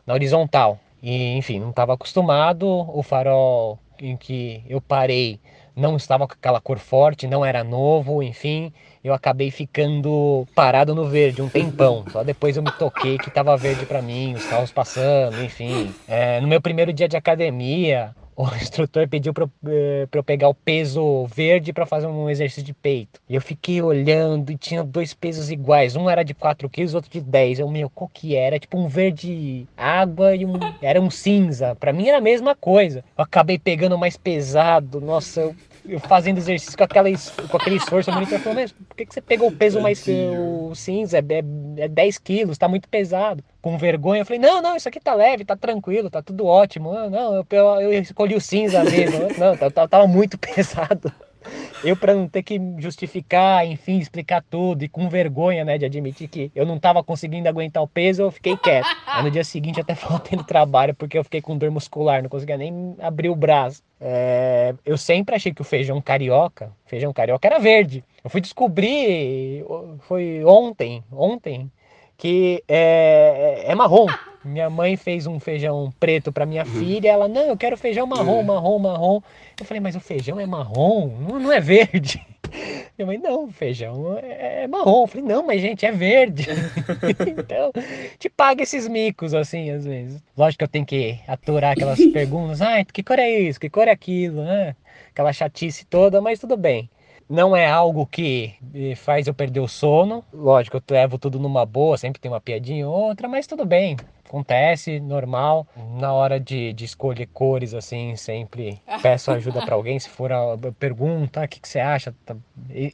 na horizontal. E, enfim, não estava acostumado. O farol em que eu parei não estava com aquela cor forte, não era novo, enfim eu acabei ficando parado no verde um tempão. Só depois eu me toquei que tava verde para mim, os carros passando, enfim. É, no meu primeiro dia de academia, o instrutor pediu para eh, eu pegar o peso verde para fazer um exercício de peito. E eu fiquei olhando e tinha dois pesos iguais. Um era de 4 quilos, outro de 10. Eu, meu, qual que era? Tipo um verde água e um... Era um cinza. Para mim era a mesma coisa. Eu acabei pegando mais pesado. Nossa, eu fazendo exercício com, aquela, com aquele esforço, o monitor falou, mas por que, que você pegou o peso mais o cinza? É, é, é 10 quilos, tá muito pesado. Com vergonha, eu falei, não, não, isso aqui tá leve, tá tranquilo, tá tudo ótimo. Não, não eu, eu, eu escolhi o cinza mesmo. Não, tá, tá, tava muito pesado. Eu, para não ter que justificar, enfim, explicar tudo e com vergonha, né, de admitir que eu não estava conseguindo aguentar o peso, eu fiquei quieto. Aí no dia seguinte até faltei no trabalho porque eu fiquei com dor muscular, não conseguia nem abrir o braço. É, eu sempre achei que o feijão carioca, feijão carioca era verde. Eu fui descobrir, foi ontem, ontem, que é, é marrom. Minha mãe fez um feijão preto para minha uhum. filha. Ela, não, eu quero feijão marrom, uhum. marrom, marrom. Eu falei, mas o feijão é marrom, não, não é verde. Minha mãe, não, feijão é, é marrom. Eu falei, não, mas gente, é verde. então, te paga esses micos, assim, às vezes. Lógico que eu tenho que aturar aquelas perguntas. Ah, que cor é isso? Que cor é aquilo? Ah, aquela chatice toda, mas tudo bem. Não é algo que faz eu perder o sono. Lógico, eu levo tudo numa boa, sempre tem uma piadinha ou outra, mas tudo bem acontece, normal. Na hora de, de escolher cores, assim, sempre peço ajuda para alguém. Se for a pergunta, o ah, que, que você acha? Tá,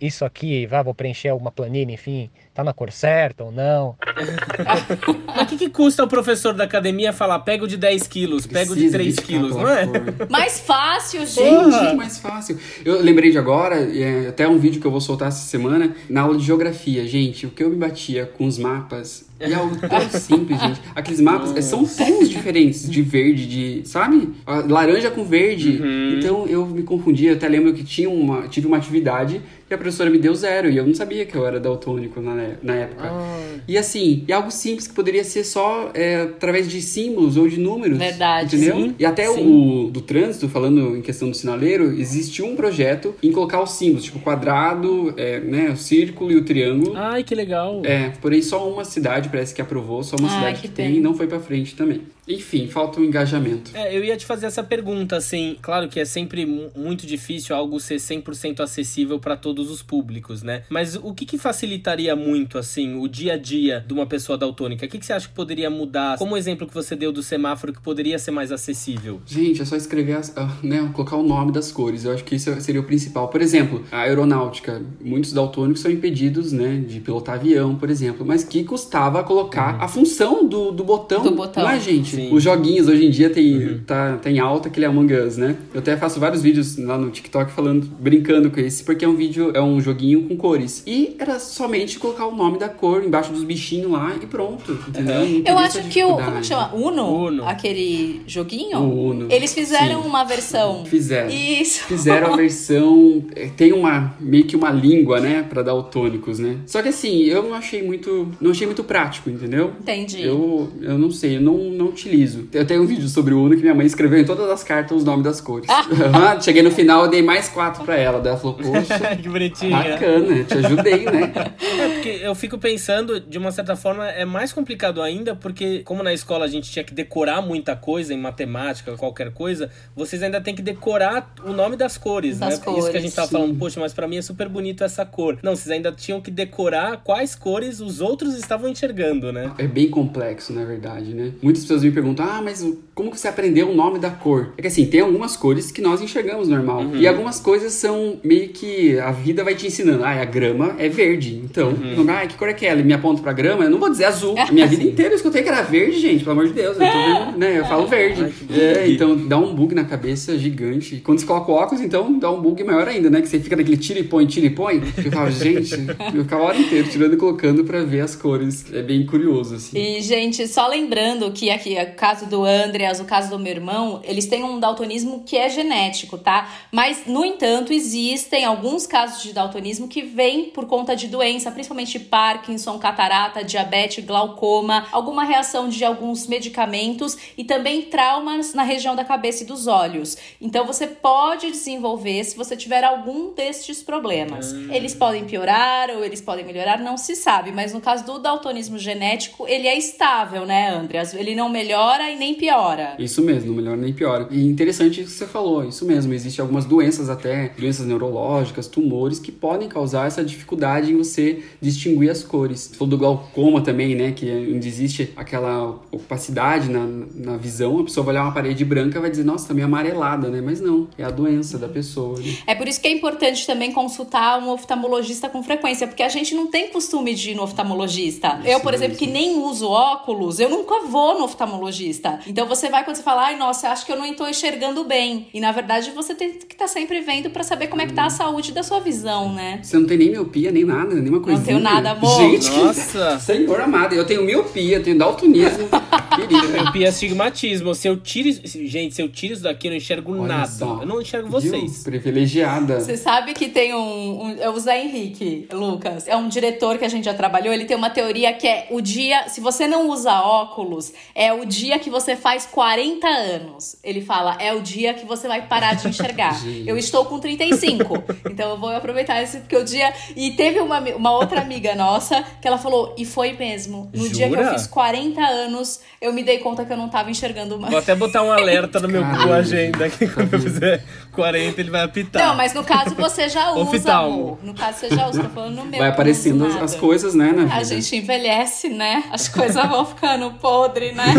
isso aqui, vá, vou preencher alguma planilha, enfim, tá na cor certa ou não. Mas o que, que custa o professor da academia falar, pego de 10 quilos, pego de 3 quilos, não é? Mais fácil, gente. Mais fácil. Eu lembrei de agora, é, até um vídeo que eu vou soltar essa semana, na aula de geografia. Gente, o que eu me batia com os mapas e é algo tão simples, gente. Aqueles mapas é, são tons diferentes de verde, de. Sabe? Laranja com verde. Uhum. Então eu me confundi. Eu até lembro que tinha uma, tive uma atividade e a professora me deu zero. E eu não sabia que eu era daltônico na, na época. Ah. E assim, é algo simples que poderia ser só é, através de símbolos ou de números. Verdade. Entendeu? Sim. E até sim. o do trânsito, falando em questão do sinaleiro, existe um projeto em colocar os símbolos, tipo o quadrado, é, né, o círculo e o triângulo. Ai, que legal. É, porém só uma cidade parece que aprovou, só uma Ai, cidade que, que tem e não foi para frente também. Enfim, falta um engajamento. É, eu ia te fazer essa pergunta, assim, claro que é sempre muito difícil algo ser 100% acessível para todos os públicos, né? Mas o que, que facilitaria muito, assim, o dia a dia de uma pessoa daltônica? O que, que você acha que poderia mudar? Como o exemplo que você deu do semáforo que poderia ser mais acessível? Gente, é só escrever, as, uh, né, colocar o nome das cores. Eu acho que isso seria o principal. Por exemplo, a aeronáutica. Muitos daltônicos são impedidos, né, de pilotar avião, por exemplo. Mas que custava colocar uhum. a função do, do botão, do botão. não é, gente? Sim. Os joguinhos hoje em dia tem, uhum. tá, tá em alta aquele Among Us, né? Eu até faço vários vídeos lá no TikTok falando, brincando com esse, porque é um vídeo, é um joguinho com cores. E era somente colocar o nome da cor embaixo dos bichinhos lá e pronto, entendeu? Uhum. Eu acho que o, como chama? Uno? Uno? Aquele joguinho? O Uno. Eles fizeram Sim. uma versão. Fizeram. Isso. Fizeram a versão, é, tem uma, meio que uma língua, né, pra dar tônicos, né? Só que assim, eu não achei muito, não achei muito prático, entendeu? Entendi. Eu, eu não sei, eu não, não utilizo. Eu tenho um vídeo sobre o Uno que minha mãe escreveu em todas as cartas os nomes das cores. Cheguei no final, eu dei mais quatro pra ela. Daí ela falou, poxa. que bonitinha. Bacana, te ajudei, né? É, porque eu fico pensando, de uma certa forma, é mais complicado ainda, porque como na escola a gente tinha que decorar muita coisa, em matemática, qualquer coisa, vocês ainda tem que decorar o nome das cores, das né? Cores, Isso que a gente tava sim. falando, poxa, mas pra mim é super bonito essa cor. Não, vocês ainda tinham que decorar quais cores os outros estavam enxergando, né? É bem complexo, na verdade, né? Muitas pessoas me perguntam, ah, mas como que você aprendeu o nome da cor? É que assim, tem algumas cores que nós enxergamos normal. Uhum. E algumas coisas são meio que a vida vai te ensinando. Ah, a grama é verde. Então, uhum. ah, que cor é aquela? Ele me aponta pra grama, eu não vou dizer azul. A minha vida inteira eu escutei que era verde, gente, pelo amor de Deus. Eu, tô vendo, né, eu falo verde. Ai, é, então dá um bug na cabeça gigante. E quando você coloca o óculos, então dá um bug maior ainda, né? Que você fica naquele tira e põe, tira e põe. Eu falo, gente, eu ficava a hora inteira tirando e colocando pra ver as cores. É bem curioso, assim. E, gente, só lembrando que aqui, o caso do Andreas, o caso do meu irmão, eles têm um daltonismo que é genético, tá? Mas, no entanto, existem alguns casos de daltonismo que vêm por conta de doença, principalmente Parkinson, catarata, diabetes, glaucoma, alguma reação de alguns medicamentos e também traumas na região da cabeça e dos olhos. Então, você pode desenvolver se você tiver algum destes problemas. Hum. Eles podem piorar ou eles podem melhorar, não se sabe, mas no caso do daltonismo genético, ele é estável, né, Andreas? Ele não melhora e nem piora. Isso mesmo, não melhora nem piora. E interessante isso que você falou, isso mesmo. Existem algumas doenças até, doenças neurológicas, tumores, que podem causar essa dificuldade em você distinguir as cores. Você falou do glaucoma também, né? Que onde existe aquela opacidade na, na visão, a pessoa vai olhar uma parede branca e vai dizer, nossa, tá meio amarelada, né? Mas não, é a doença da pessoa. Né? É por isso que é importante também consultar um oftalmologista com frequência, porque a gente não tem costume de ir no oftalmologista. Isso eu, por exemplo, que nem uso óculos, eu nunca vou no oftalmologista. Então você vai quando você fala, ai, nossa, acho que eu não estou enxergando bem. E na verdade você tem que estar tá sempre vendo para saber como é que tá a saúde da sua visão, né? Você não tem nem miopia, nem nada, nenhuma coisa. Não tenho nada, amor. Gente, nossa. Senhor amado, eu tenho miopia, eu tenho daltonismo. Querida. Miopia é astigmatismo. Se eu tiro. Gente, se eu tiro isso daqui, eu não enxergo Olha nada. Só. Eu não enxergo vocês. Viu? Privilegiada. Você sabe que tem um, um. É o Zé Henrique, Lucas. É um diretor que a gente já trabalhou. Ele tem uma teoria que é o dia. Se você não usa óculos, é o dia que você faz 40 anos. Ele fala: é o dia que você vai parar de enxergar. eu estou com 35. Então eu vou aproveitar esse, porque o dia. E teve uma, uma outra amiga nossa que ela falou: e foi mesmo. No Jura? dia que eu fiz 40 anos, eu me dei conta que eu não tava enxergando mais. Vou até botar um alerta no meu Google Agenda que quando eu fizer 40 ele vai apitar. Não, mas no caso você já usa, amor. No caso você já usa, tô falando no meu. Vai aparecendo as, as, coisas, né, A gente envelhece, né? As coisas vão ficando podre, né?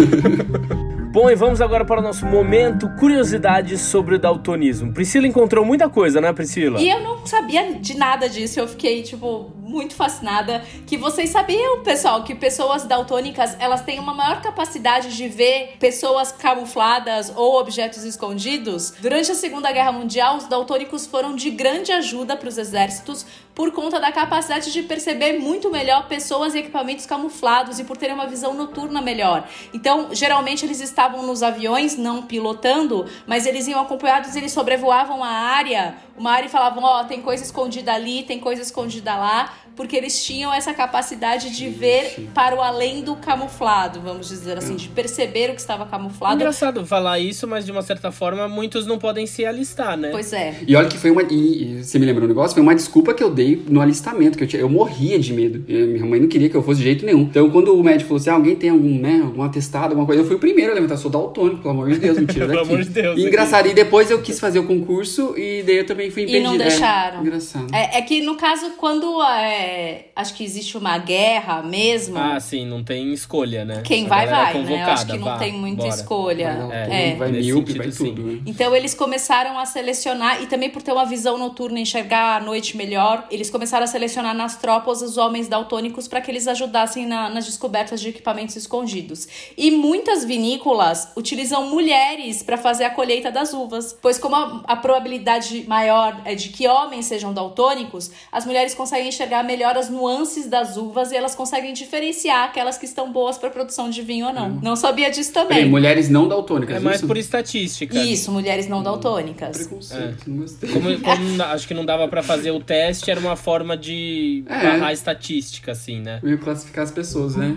Bom, e vamos agora para o nosso momento curiosidades sobre o daltonismo. Priscila encontrou muita coisa, né, Priscila? E eu não sabia de nada disso, eu fiquei, tipo, muito fascinada. Que vocês sabiam, pessoal, que pessoas daltônicas, elas têm uma maior capacidade de ver pessoas camufladas ou objetos escondidos? Durante a Segunda Guerra Mundial, os daltônicos foram de grande ajuda para os exércitos por conta da capacidade de perceber muito melhor pessoas e equipamentos camuflados e por terem uma visão noturna melhor. Então, geralmente eles estavam nos aviões, não pilotando, mas eles iam acompanhados, eles sobrevoavam a área, área e falavam: Ó, oh, tem coisa escondida ali, tem coisa escondida lá porque eles tinham essa capacidade de ver para o além do camuflado, vamos dizer assim, de perceber o que estava camuflado. Engraçado falar isso, mas de uma certa forma muitos não podem se alistar, né? Pois é. E olha que foi uma. E, você me lembrou um negócio? Foi uma desculpa que eu dei no alistamento, que eu, tinha, eu morria de medo. Eu, minha mãe não queria que eu fosse de jeito nenhum. Então, quando o médico falou assim: ah, alguém tem algum, né, algum atestado, alguma coisa, eu fui o primeiro a levantar. Sou daltônico, pelo amor de Deus, mentira daqui. pelo amor de Deus. E engraçado, e depois eu quis fazer o concurso e daí eu também fui impedido. E não deixaram. É, engraçado. É, é que no caso, quando. É, acho que existe uma guerra mesmo. Ah, sim, não tem escolha, né? Quem vai, vai, é né? Eu acho que não vá, tem muita bora. escolha. Não, é, é. Vai míope, vai tudo. Né? Então eles começaram a selecionar, e também por ter uma visão noturna, enxergar a noite melhor, eles começaram a selecionar nas tropas os homens daltônicos para que eles ajudassem na, nas descobertas de equipamentos escondidos. E muitas vinícolas utilizam mulheres para fazer a colheita das uvas, pois como a, a probabilidade maior é de que homens sejam daltônicos, as mulheres conseguem enxergar melhor as nuances das uvas e elas conseguem diferenciar aquelas que estão boas para produção de vinho ou não. Hum. Não sabia disso também. Peraí, mulheres não daltônicas. É mais isso? por estatística. Isso, mulheres não daltônicas. Preconceito, é. não gostei. Como, como acho que não dava para fazer o teste, era uma forma de é. barrar estatística, assim, né? Meio classificar as pessoas, né?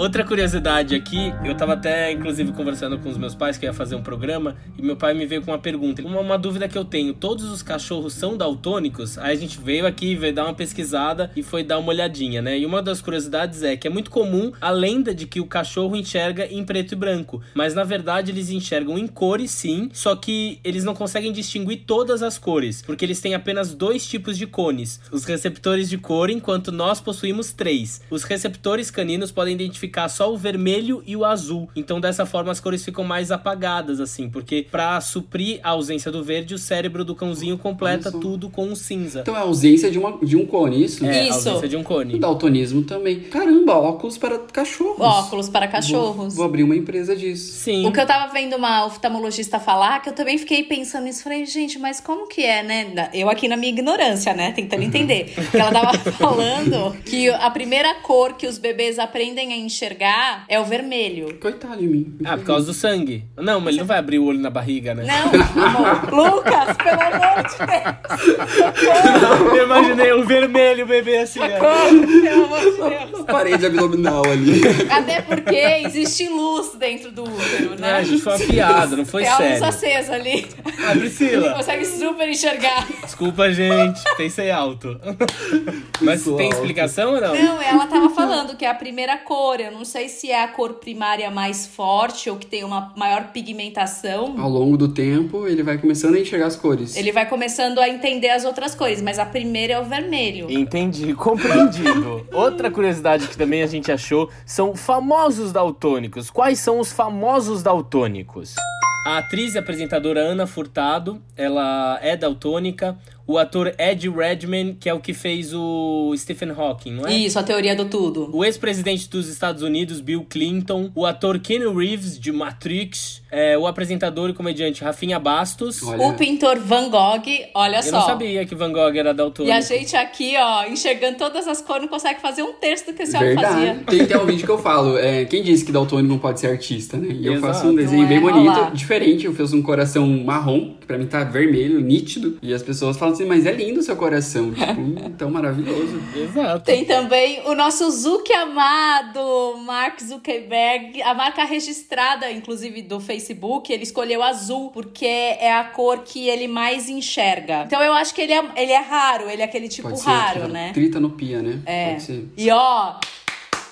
Outra curiosidade aqui, eu tava até inclusive conversando com os meus pais que ia fazer um programa e meu pai me veio com uma pergunta, uma, uma dúvida que eu tenho, todos os cachorros são daltônicos? Aí a gente veio aqui, veio dar uma pesquisada e foi dar uma olhadinha, né? E uma das curiosidades é que é muito comum a lenda de que o cachorro enxerga em preto e branco, mas na verdade eles enxergam em cores sim, só que eles não conseguem distinguir todas as cores, porque eles têm apenas dois tipos de cones, os receptores de cor, enquanto nós possuímos três. Os receptores caninos podem identificar identificar só o vermelho e o azul. Então dessa forma as cores ficam mais apagadas assim, porque para suprir a ausência do verde, o cérebro do cãozinho completa isso. tudo com o cinza. Então é a ausência de, uma, de um cone, isso? É, isso. a ausência de um cone. O daltonismo também. Caramba, óculos para cachorros. Óculos para cachorros. Vou, vou, abrir uma empresa disso. Sim. O que eu tava vendo uma oftalmologista falar, que eu também fiquei pensando nisso, falei, gente, mas como que é, né? Eu aqui na minha ignorância, né, tentando entender. Porque ela tava falando que a primeira cor que os bebês aprendem a enxergar é o vermelho. Coitado de mim. Ah, por causa do sangue. Não, mas ele não vai abrir o olho na barriga, né? Não, amor. Lucas, pelo amor de Deus. Eu imaginei o vermelho bebê assim, ó. Pelo amor de Deus. Parede abdominal ali. Até porque existe luz dentro do útero, né? É, a gente foi uma piada, não foi Tem sério. Tem a luz acesa ali. Ah, Priscila. consegue super enxergar. Desculpa, gente. Pensei alto. Mas tem explicação ou não? Não, ela tava falando que é a primeira cor eu não sei se é a cor primária mais forte ou que tem uma maior pigmentação. Ao longo do tempo, ele vai começando a enxergar as cores. Ele vai começando a entender as outras cores, mas a primeira é o vermelho. Entendi, compreendido. Outra curiosidade que também a gente achou são famosos daltônicos. Quais são os famosos daltônicos? A atriz e apresentadora Ana Furtado, ela é daltônica o ator Ed Redman, que é o que fez o Stephen Hawking, não é? Isso, a teoria do tudo. O ex-presidente dos Estados Unidos, Bill Clinton, o ator Keanu Reeves, de Matrix, é, o apresentador e comediante Rafinha Bastos. Olha. O pintor Van Gogh, olha Eu só. Eu não sabia que Van Gogh era daltônico. E a gente aqui, ó, enxergando todas as cores, não consegue fazer um terço do que esse homem fazia. Tem até um vídeo que eu falo, é, quem disse que daltônico não pode ser artista, né? E Exato. eu faço um desenho é? bem bonito, Olá. diferente, eu fiz um coração marrom, que pra mim tá vermelho, nítido, e as pessoas falam assim, mas é lindo o seu coração. Tipo, tão maravilhoso. Exato. Tem também o nosso Zuki amado, Mark Zuckerberg, a marca registrada, inclusive, do Facebook Facebook, ele escolheu azul, porque é a cor que ele mais enxerga. Então eu acho que ele é, ele é raro, ele é aquele tipo raro, né? Tritanopia, né? É. Pode ser. E ó,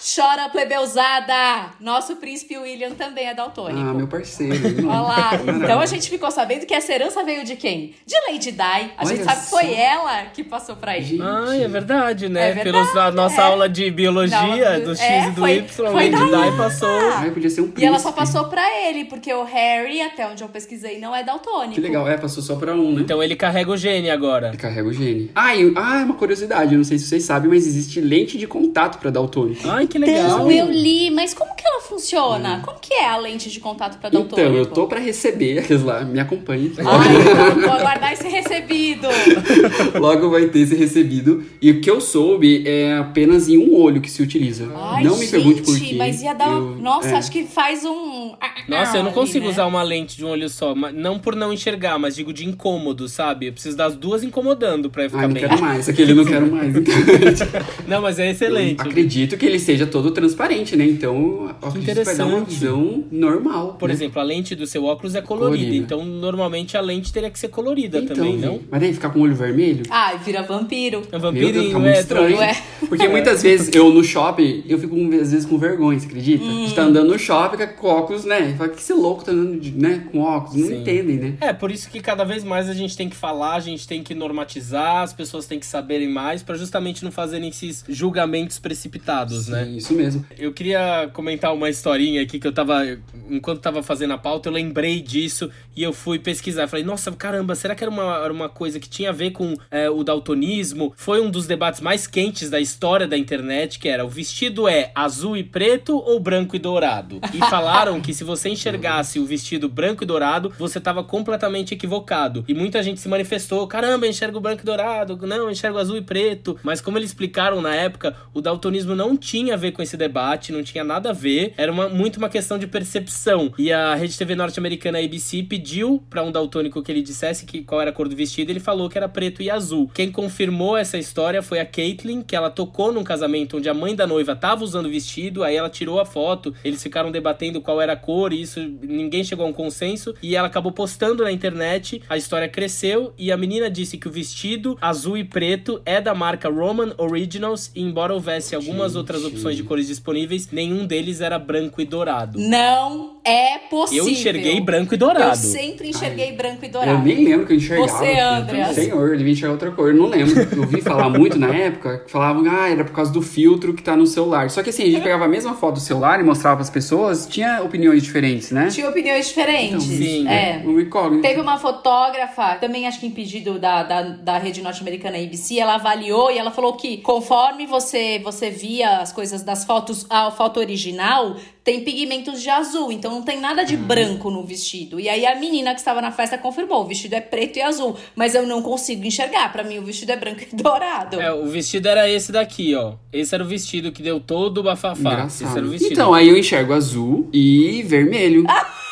chora plebeusada! Nosso príncipe William também é daltônico. Ah, meu parceiro. Olha lá. Então a gente ficou sabendo que essa herança veio de quem? De Lady Di. A Olha gente sabe que foi ela que passou pra ele. Gente. Ah, é verdade, né? É verdade, Pelos, a nossa é. aula de biologia, Não, do X é, e do foi- Y, foi Lady Di passou. Ai, podia ser um príncipe. E ela só passou pra ele, porque o Harry, até onde eu pesquisei, não é daltônico. Que legal, é, passou só pra um, né? Então ele carrega o gene agora. Ele carrega o gene. Ah, e, ah, uma curiosidade, eu não sei se vocês sabem, mas existe lente de contato pra daltônico. Ai, que legal. Então, eu li, mas como que ela funciona? Como que é a lente de contato pra daltônico? Então, eu tô pra receber, aqueles lá, me acompanhe. Ai, vou aguardar esse recebido. Logo vai ter esse recebido. E o que eu soube é apenas em um olho que se utiliza. Ai, não me gente, pergunte por quê. mas ia dar... Eu- Nossa, é. acho que faz um... Nossa, eu não ali, consigo né? usar uma lente de um olho só. Não por não enxergar, mas digo de incômodo, sabe? Eu preciso das duas incomodando pra eu ficar Ai, não bem. quero mais. Aquele eu não quero mais. Então, Não, mas é excelente. acredito que ele seja todo transparente, né? Então, acredito que vai dar uma Interessante. visão normal. Por né? exemplo, a lente do seu óculos é colorida, Colorida. então normalmente a lente teria que ser colorida Então, também, não? Mas daí ficar com o olho vermelho? Ai, vira vampiro. É vampirinho, muito é, estranho. Ué. Porque muitas vezes eu no shopping, eu fico às vezes com vergonha, você acredita? Hum. De estar andando no shopping com óculos, né? Fala, que esse louco tá andando de- né, com óculos? Não Sim. entendem, né? É, por isso que cada vez mais a gente tem que falar, a gente tem que normatizar, as pessoas têm que saberem mais, pra justamente não fazerem esses julgamentos precipitados, né? Sim, Isso mesmo. Eu queria comentar uma historinha aqui que eu tava. Enquanto tava fazendo a pauta, eu lembrei disso e eu fui pesquisar. Falei, nossa, caramba, será que era uma, era uma coisa que tinha a ver com é, o daltonismo? Foi um dos debates mais quentes da história da internet, que era o vestido é azul e preto ou branco e dourado? E falaram que se você enxergasse o vestido branco e dourado, você tava completamente equivocado. E muita gente se manifestou: caramba, enxergo branco e dourado, não, enxergo azul e preto. Mas como eles explicaram na época, o daltonismo não tinha a ver com esse debate, não tinha nada a ver, era uma, muito uma questão de percepção. E a rede TV norte-americana ABC pediu pra um daltônico que ele dissesse que qual era a cor do vestido, ele falou que era preto e azul. Quem confirmou essa história foi a Caitlyn, que ela tocou num casamento onde a mãe da noiva tava usando o vestido, aí ela tirou a foto, eles ficaram debatendo qual era a cor, e isso ninguém chegou a um consenso, e ela acabou postando na internet, a história cresceu, e a menina disse que o vestido azul e preto é da marca Roman Originals, e embora houvesse algumas outras opções de cores disponíveis, nenhum deles era branco e dourado. Não é possível. Eu enxerguei branco e dourado. Eu sempre enxerguei branco e dourado. Eu nem lembro que eu enxergava. Você, Andreas? Senhor, eu devia enxergar outra cor. Eu não lembro. Eu ouvi falar muito na época que falavam, ah, era por causa do filtro que tá no celular. Só que assim, a gente pegava a mesma foto do celular e mostrava pras pessoas, tinha opiniões diferentes, né? Tinha opiniões diferentes. sim, é. Um incógnito. Teve uma fotógrafa, também acho que em pedido da, da, da rede norte-americana ABC, ela avaliou e ela falou que conforme você, você via as coisas das fotos, a foto original tem pigmentos de azul, então não tem nada de Uhum. branco no vestido. E aí a menina que estava na festa confirmou, o vestido é preto e azul, mas eu não consigo enxergar, pra mim o vestido é branco e dourado. É, o vestido era esse daqui, ó. Esse era o vestido que deu todo o bafafá. Esse era o Engraçado. vestido. Então, aí eu enxergo azul e vermelho.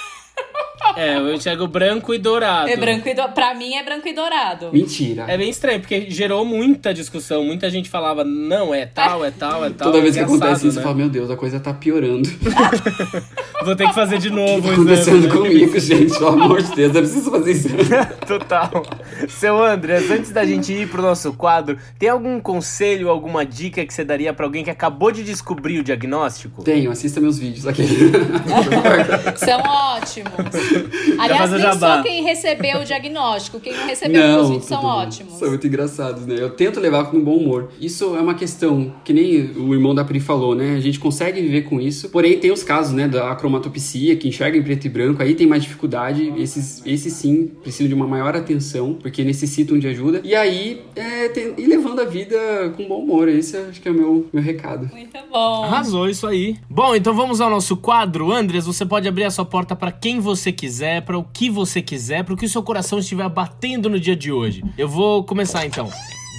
É, eu enxergo branco e dourado. É branco e do... Pra mim é branco e dourado. Mentira. É bem estranho, porque gerou muita discussão. Muita gente falava, não, é tal, é tal, é tal. Toda vez que acontece isso, né? eu falo, meu Deus, a coisa tá piorando. Vou ter que fazer de O novo que o tá acontecendo exame, né? comigo, gente? Pelo amor de Deus, eu preciso fazer isso. Total. Seu Andreas, antes da gente ir pro nosso quadro, tem algum conselho, alguma dica que você daria pra alguém que acabou de descobrir o diagnóstico? Tenho, assista meus vídeos aqui. São ótimos. Aliás, nem jabá. só quem recebeu o diagnóstico, quem não recebeu os vídeos são bem. ótimos. São muito engraçados, né? Eu tento levar com um bom humor. Isso é uma questão que nem o irmão da Pri falou, né? A gente consegue viver com isso. Porém, tem os casos, né, da cromatopsia, que enxerga em preto e branco, aí tem mais dificuldade. Esses, esses sim precisam de uma maior atenção, porque necessitam de ajuda. E aí, é, tem- ir levando a vida com bom humor. Esse acho que é o meu, meu recado. Muito bom. Arrasou isso aí. Bom, então vamos ao nosso quadro. Andres, você pode abrir a sua porta pra quem você quiser, pra o que você quiser, pro que o seu coração estiver batendo no dia de hoje. Eu vou começar então.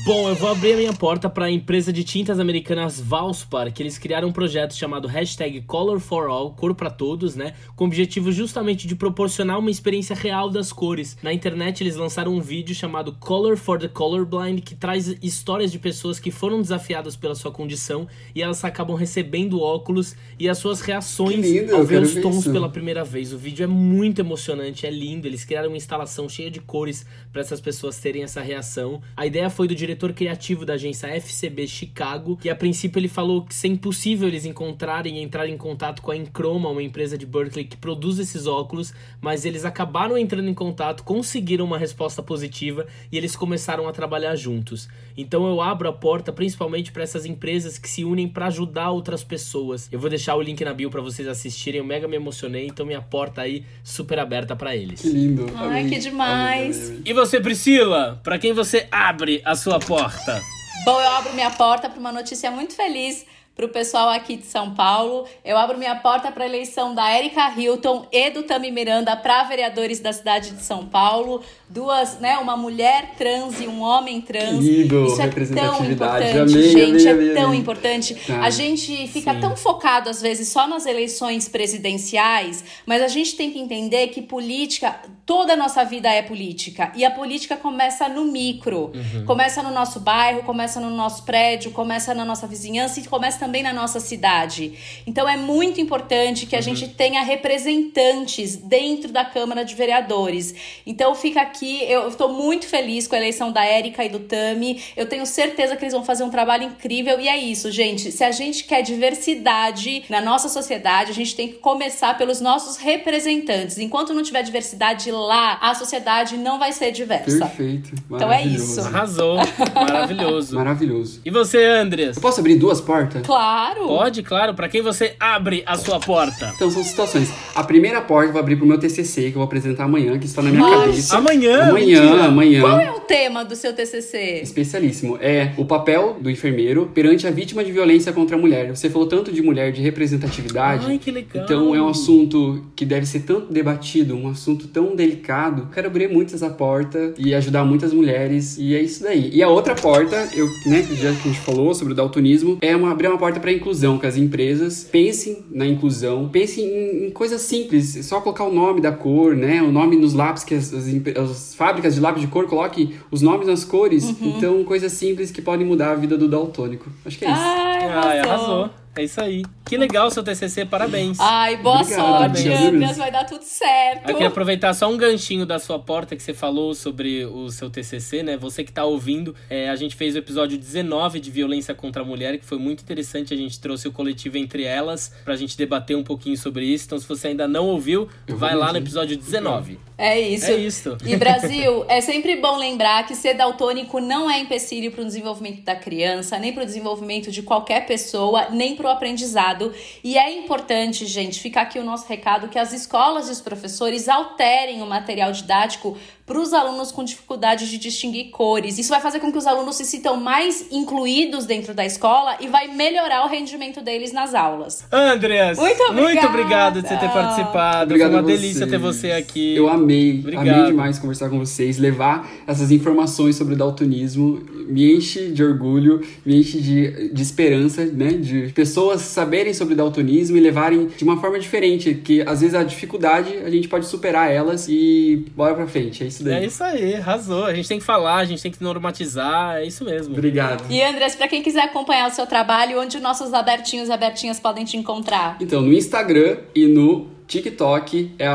Bom, eu vou abrir a minha porta para a empresa de tintas americanas Valspar, que eles criaram um projeto chamado hashtag Color for All, cor para todos, né? Com o objetivo justamente de proporcionar uma experiência real das cores. Na internet eles lançaram um vídeo chamado Color for the Colorblind, que traz histórias de pessoas que foram desafiadas pela sua condição e elas acabam recebendo óculos e as suas reações lindo, ao ver os tons pela primeira vez. O vídeo é muito emocionante, é lindo. Eles criaram uma instalação cheia de cores para essas pessoas terem essa reação. A ideia foi do diretor diretor criativo da agência FCB Chicago, que a princípio ele falou que é impossível eles encontrarem e entrar em contato com a Enchroma, uma empresa de Berkeley que produz esses óculos, mas eles acabaram entrando em contato, conseguiram uma resposta positiva e eles começaram a trabalhar juntos. Então eu abro a porta principalmente para essas empresas que se unem para ajudar outras pessoas. Eu vou deixar o link na bio para vocês assistirem, eu mega me emocionei, então minha porta aí super aberta para eles. Que lindo. Ai, Amém. que demais. Amém. E você, Priscila, para quem você abre a sua porta? Bom, eu abro minha porta para uma notícia muito feliz para o pessoal aqui de São Paulo. Eu abro minha porta para a eleição da Erika Hilton e do Tami Miranda para vereadores da cidade de São Paulo. Duas, né? Uma mulher trans e um homem trans. Lindo, Isso é tão importante, amei, gente. Amei, é tão importante. Tá. A gente fica Sim. tão focado, às vezes, só nas eleições presidenciais, mas a gente tem que entender que política, toda a nossa vida é política. E a política começa no micro. Uhum. Começa no nosso bairro, começa no nosso prédio, começa na nossa vizinhança e começa também na nossa cidade. Então é muito importante que a uhum. gente tenha representantes dentro da Câmara de Vereadores. Então fica aqui, eu estou muito feliz com a eleição da Érica e do Tami. Eu tenho certeza que eles vão fazer um trabalho incrível e é isso, gente. Se a gente quer diversidade na nossa sociedade, a gente tem que começar pelos nossos representantes. Enquanto não tiver diversidade lá, a sociedade não vai ser diversa. Perfeito. Então é isso. Arrasou. Maravilhoso. Maravilhoso. E você, Andreas? Eu posso abrir duas portas? Claro. Pode, claro. Para quem você abre a sua porta? Então, são situações. A primeira porta eu vou abrir pro meu TCC, que eu vou apresentar amanhã, que está na minha Nossa. cabeça. Amanhã? Amanhã, Mentira. amanhã. Qual é o tema do seu TCC? Especialíssimo. É o papel do enfermeiro perante a vítima de violência contra a mulher. Você falou tanto de mulher, de representatividade. Ai, que legal. Então, é um assunto que deve ser tanto debatido, um assunto tão delicado. Quero abrir muito essa porta e ajudar muitas mulheres. E é isso daí. E a outra porta, eu, né, já que a gente falou sobre o daltonismo, é uma, abrir uma porta para inclusão, que as empresas pensem na inclusão, pensem em, em, coisas simples, só colocar o nome da cor, né? O nome nos lápis, que as, as, as fábricas de lápis de cor coloquem os nomes nas cores. Uhum. Então, coisas simples que podem mudar a vida do daltônico. Acho que é isso. Ai, arrasou. arrasou. É isso aí. Que legal seu TCC, parabéns. Ai, boa Obrigado, sorte, Andreas, vai dar tudo certo. Eu queria aproveitar só um ganchinho da sua porta que você falou sobre o seu TCC, né? Você que tá ouvindo, é, a gente fez o episódio 19 de violência contra a mulher, que foi muito interessante. A gente trouxe o coletivo Entre Elas pra gente debater um pouquinho sobre isso. Então, se você ainda não ouviu, vai lá no episódio 19. É isso. É isso. E Brasil, é sempre bom lembrar que ser daltônico não é empecilho para o desenvolvimento da criança, nem para o desenvolvimento de qualquer pessoa, nem para o aprendizado. E é importante, gente, ficar aqui o nosso recado que as escolas e os professores alterem o material didático para os alunos com dificuldade de distinguir cores. Isso vai fazer com que os alunos se sintam mais incluídos dentro da escola e vai melhorar o rendimento deles nas aulas. Andreas, muito, muito obrigado de você ter participado. Obrigado Foi uma delícia ter você aqui. Eu amei, Obrigado. amei demais conversar com vocês, levar essas informações sobre o daltonismo me enche de orgulho, me enche de, de esperança, né? De pessoas saberem sobre daltonismo e levarem de uma forma diferente, que às vezes a dificuldade a gente pode superar elas e bora pra frente. É isso daí. É isso aí, arrasou. A gente tem que falar, a gente tem que normatizar, é isso mesmo. Obrigado. E Andrés, para quem quiser acompanhar o seu trabalho, onde nossos abertinhos e abertinhas podem te encontrar? Então, no Instagram e no TikTok é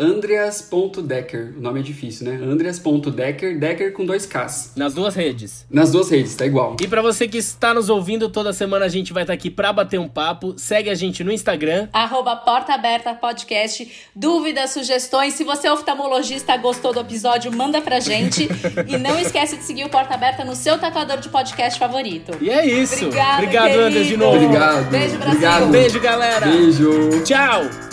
andreas.decker. O nome é difícil, né? andreas.decker, Decker com dois Ks. Nas duas redes. Nas duas redes, tá igual. E para você que está nos ouvindo, toda semana a gente vai estar tá aqui para bater um papo. Segue a gente no Instagram. Arroba Porta Aberta Podcast. Dúvidas, sugestões. Se você é oftalmologista, gostou do episódio, manda pra gente. e não esquece de seguir o Porta Aberta no seu tatuador de podcast favorito. E é isso. Obrigada, Obrigado, querido. De novo. Obrigado. Beijo, Brasil. Obrigado. Beijo, galera. Beijo. Tchau.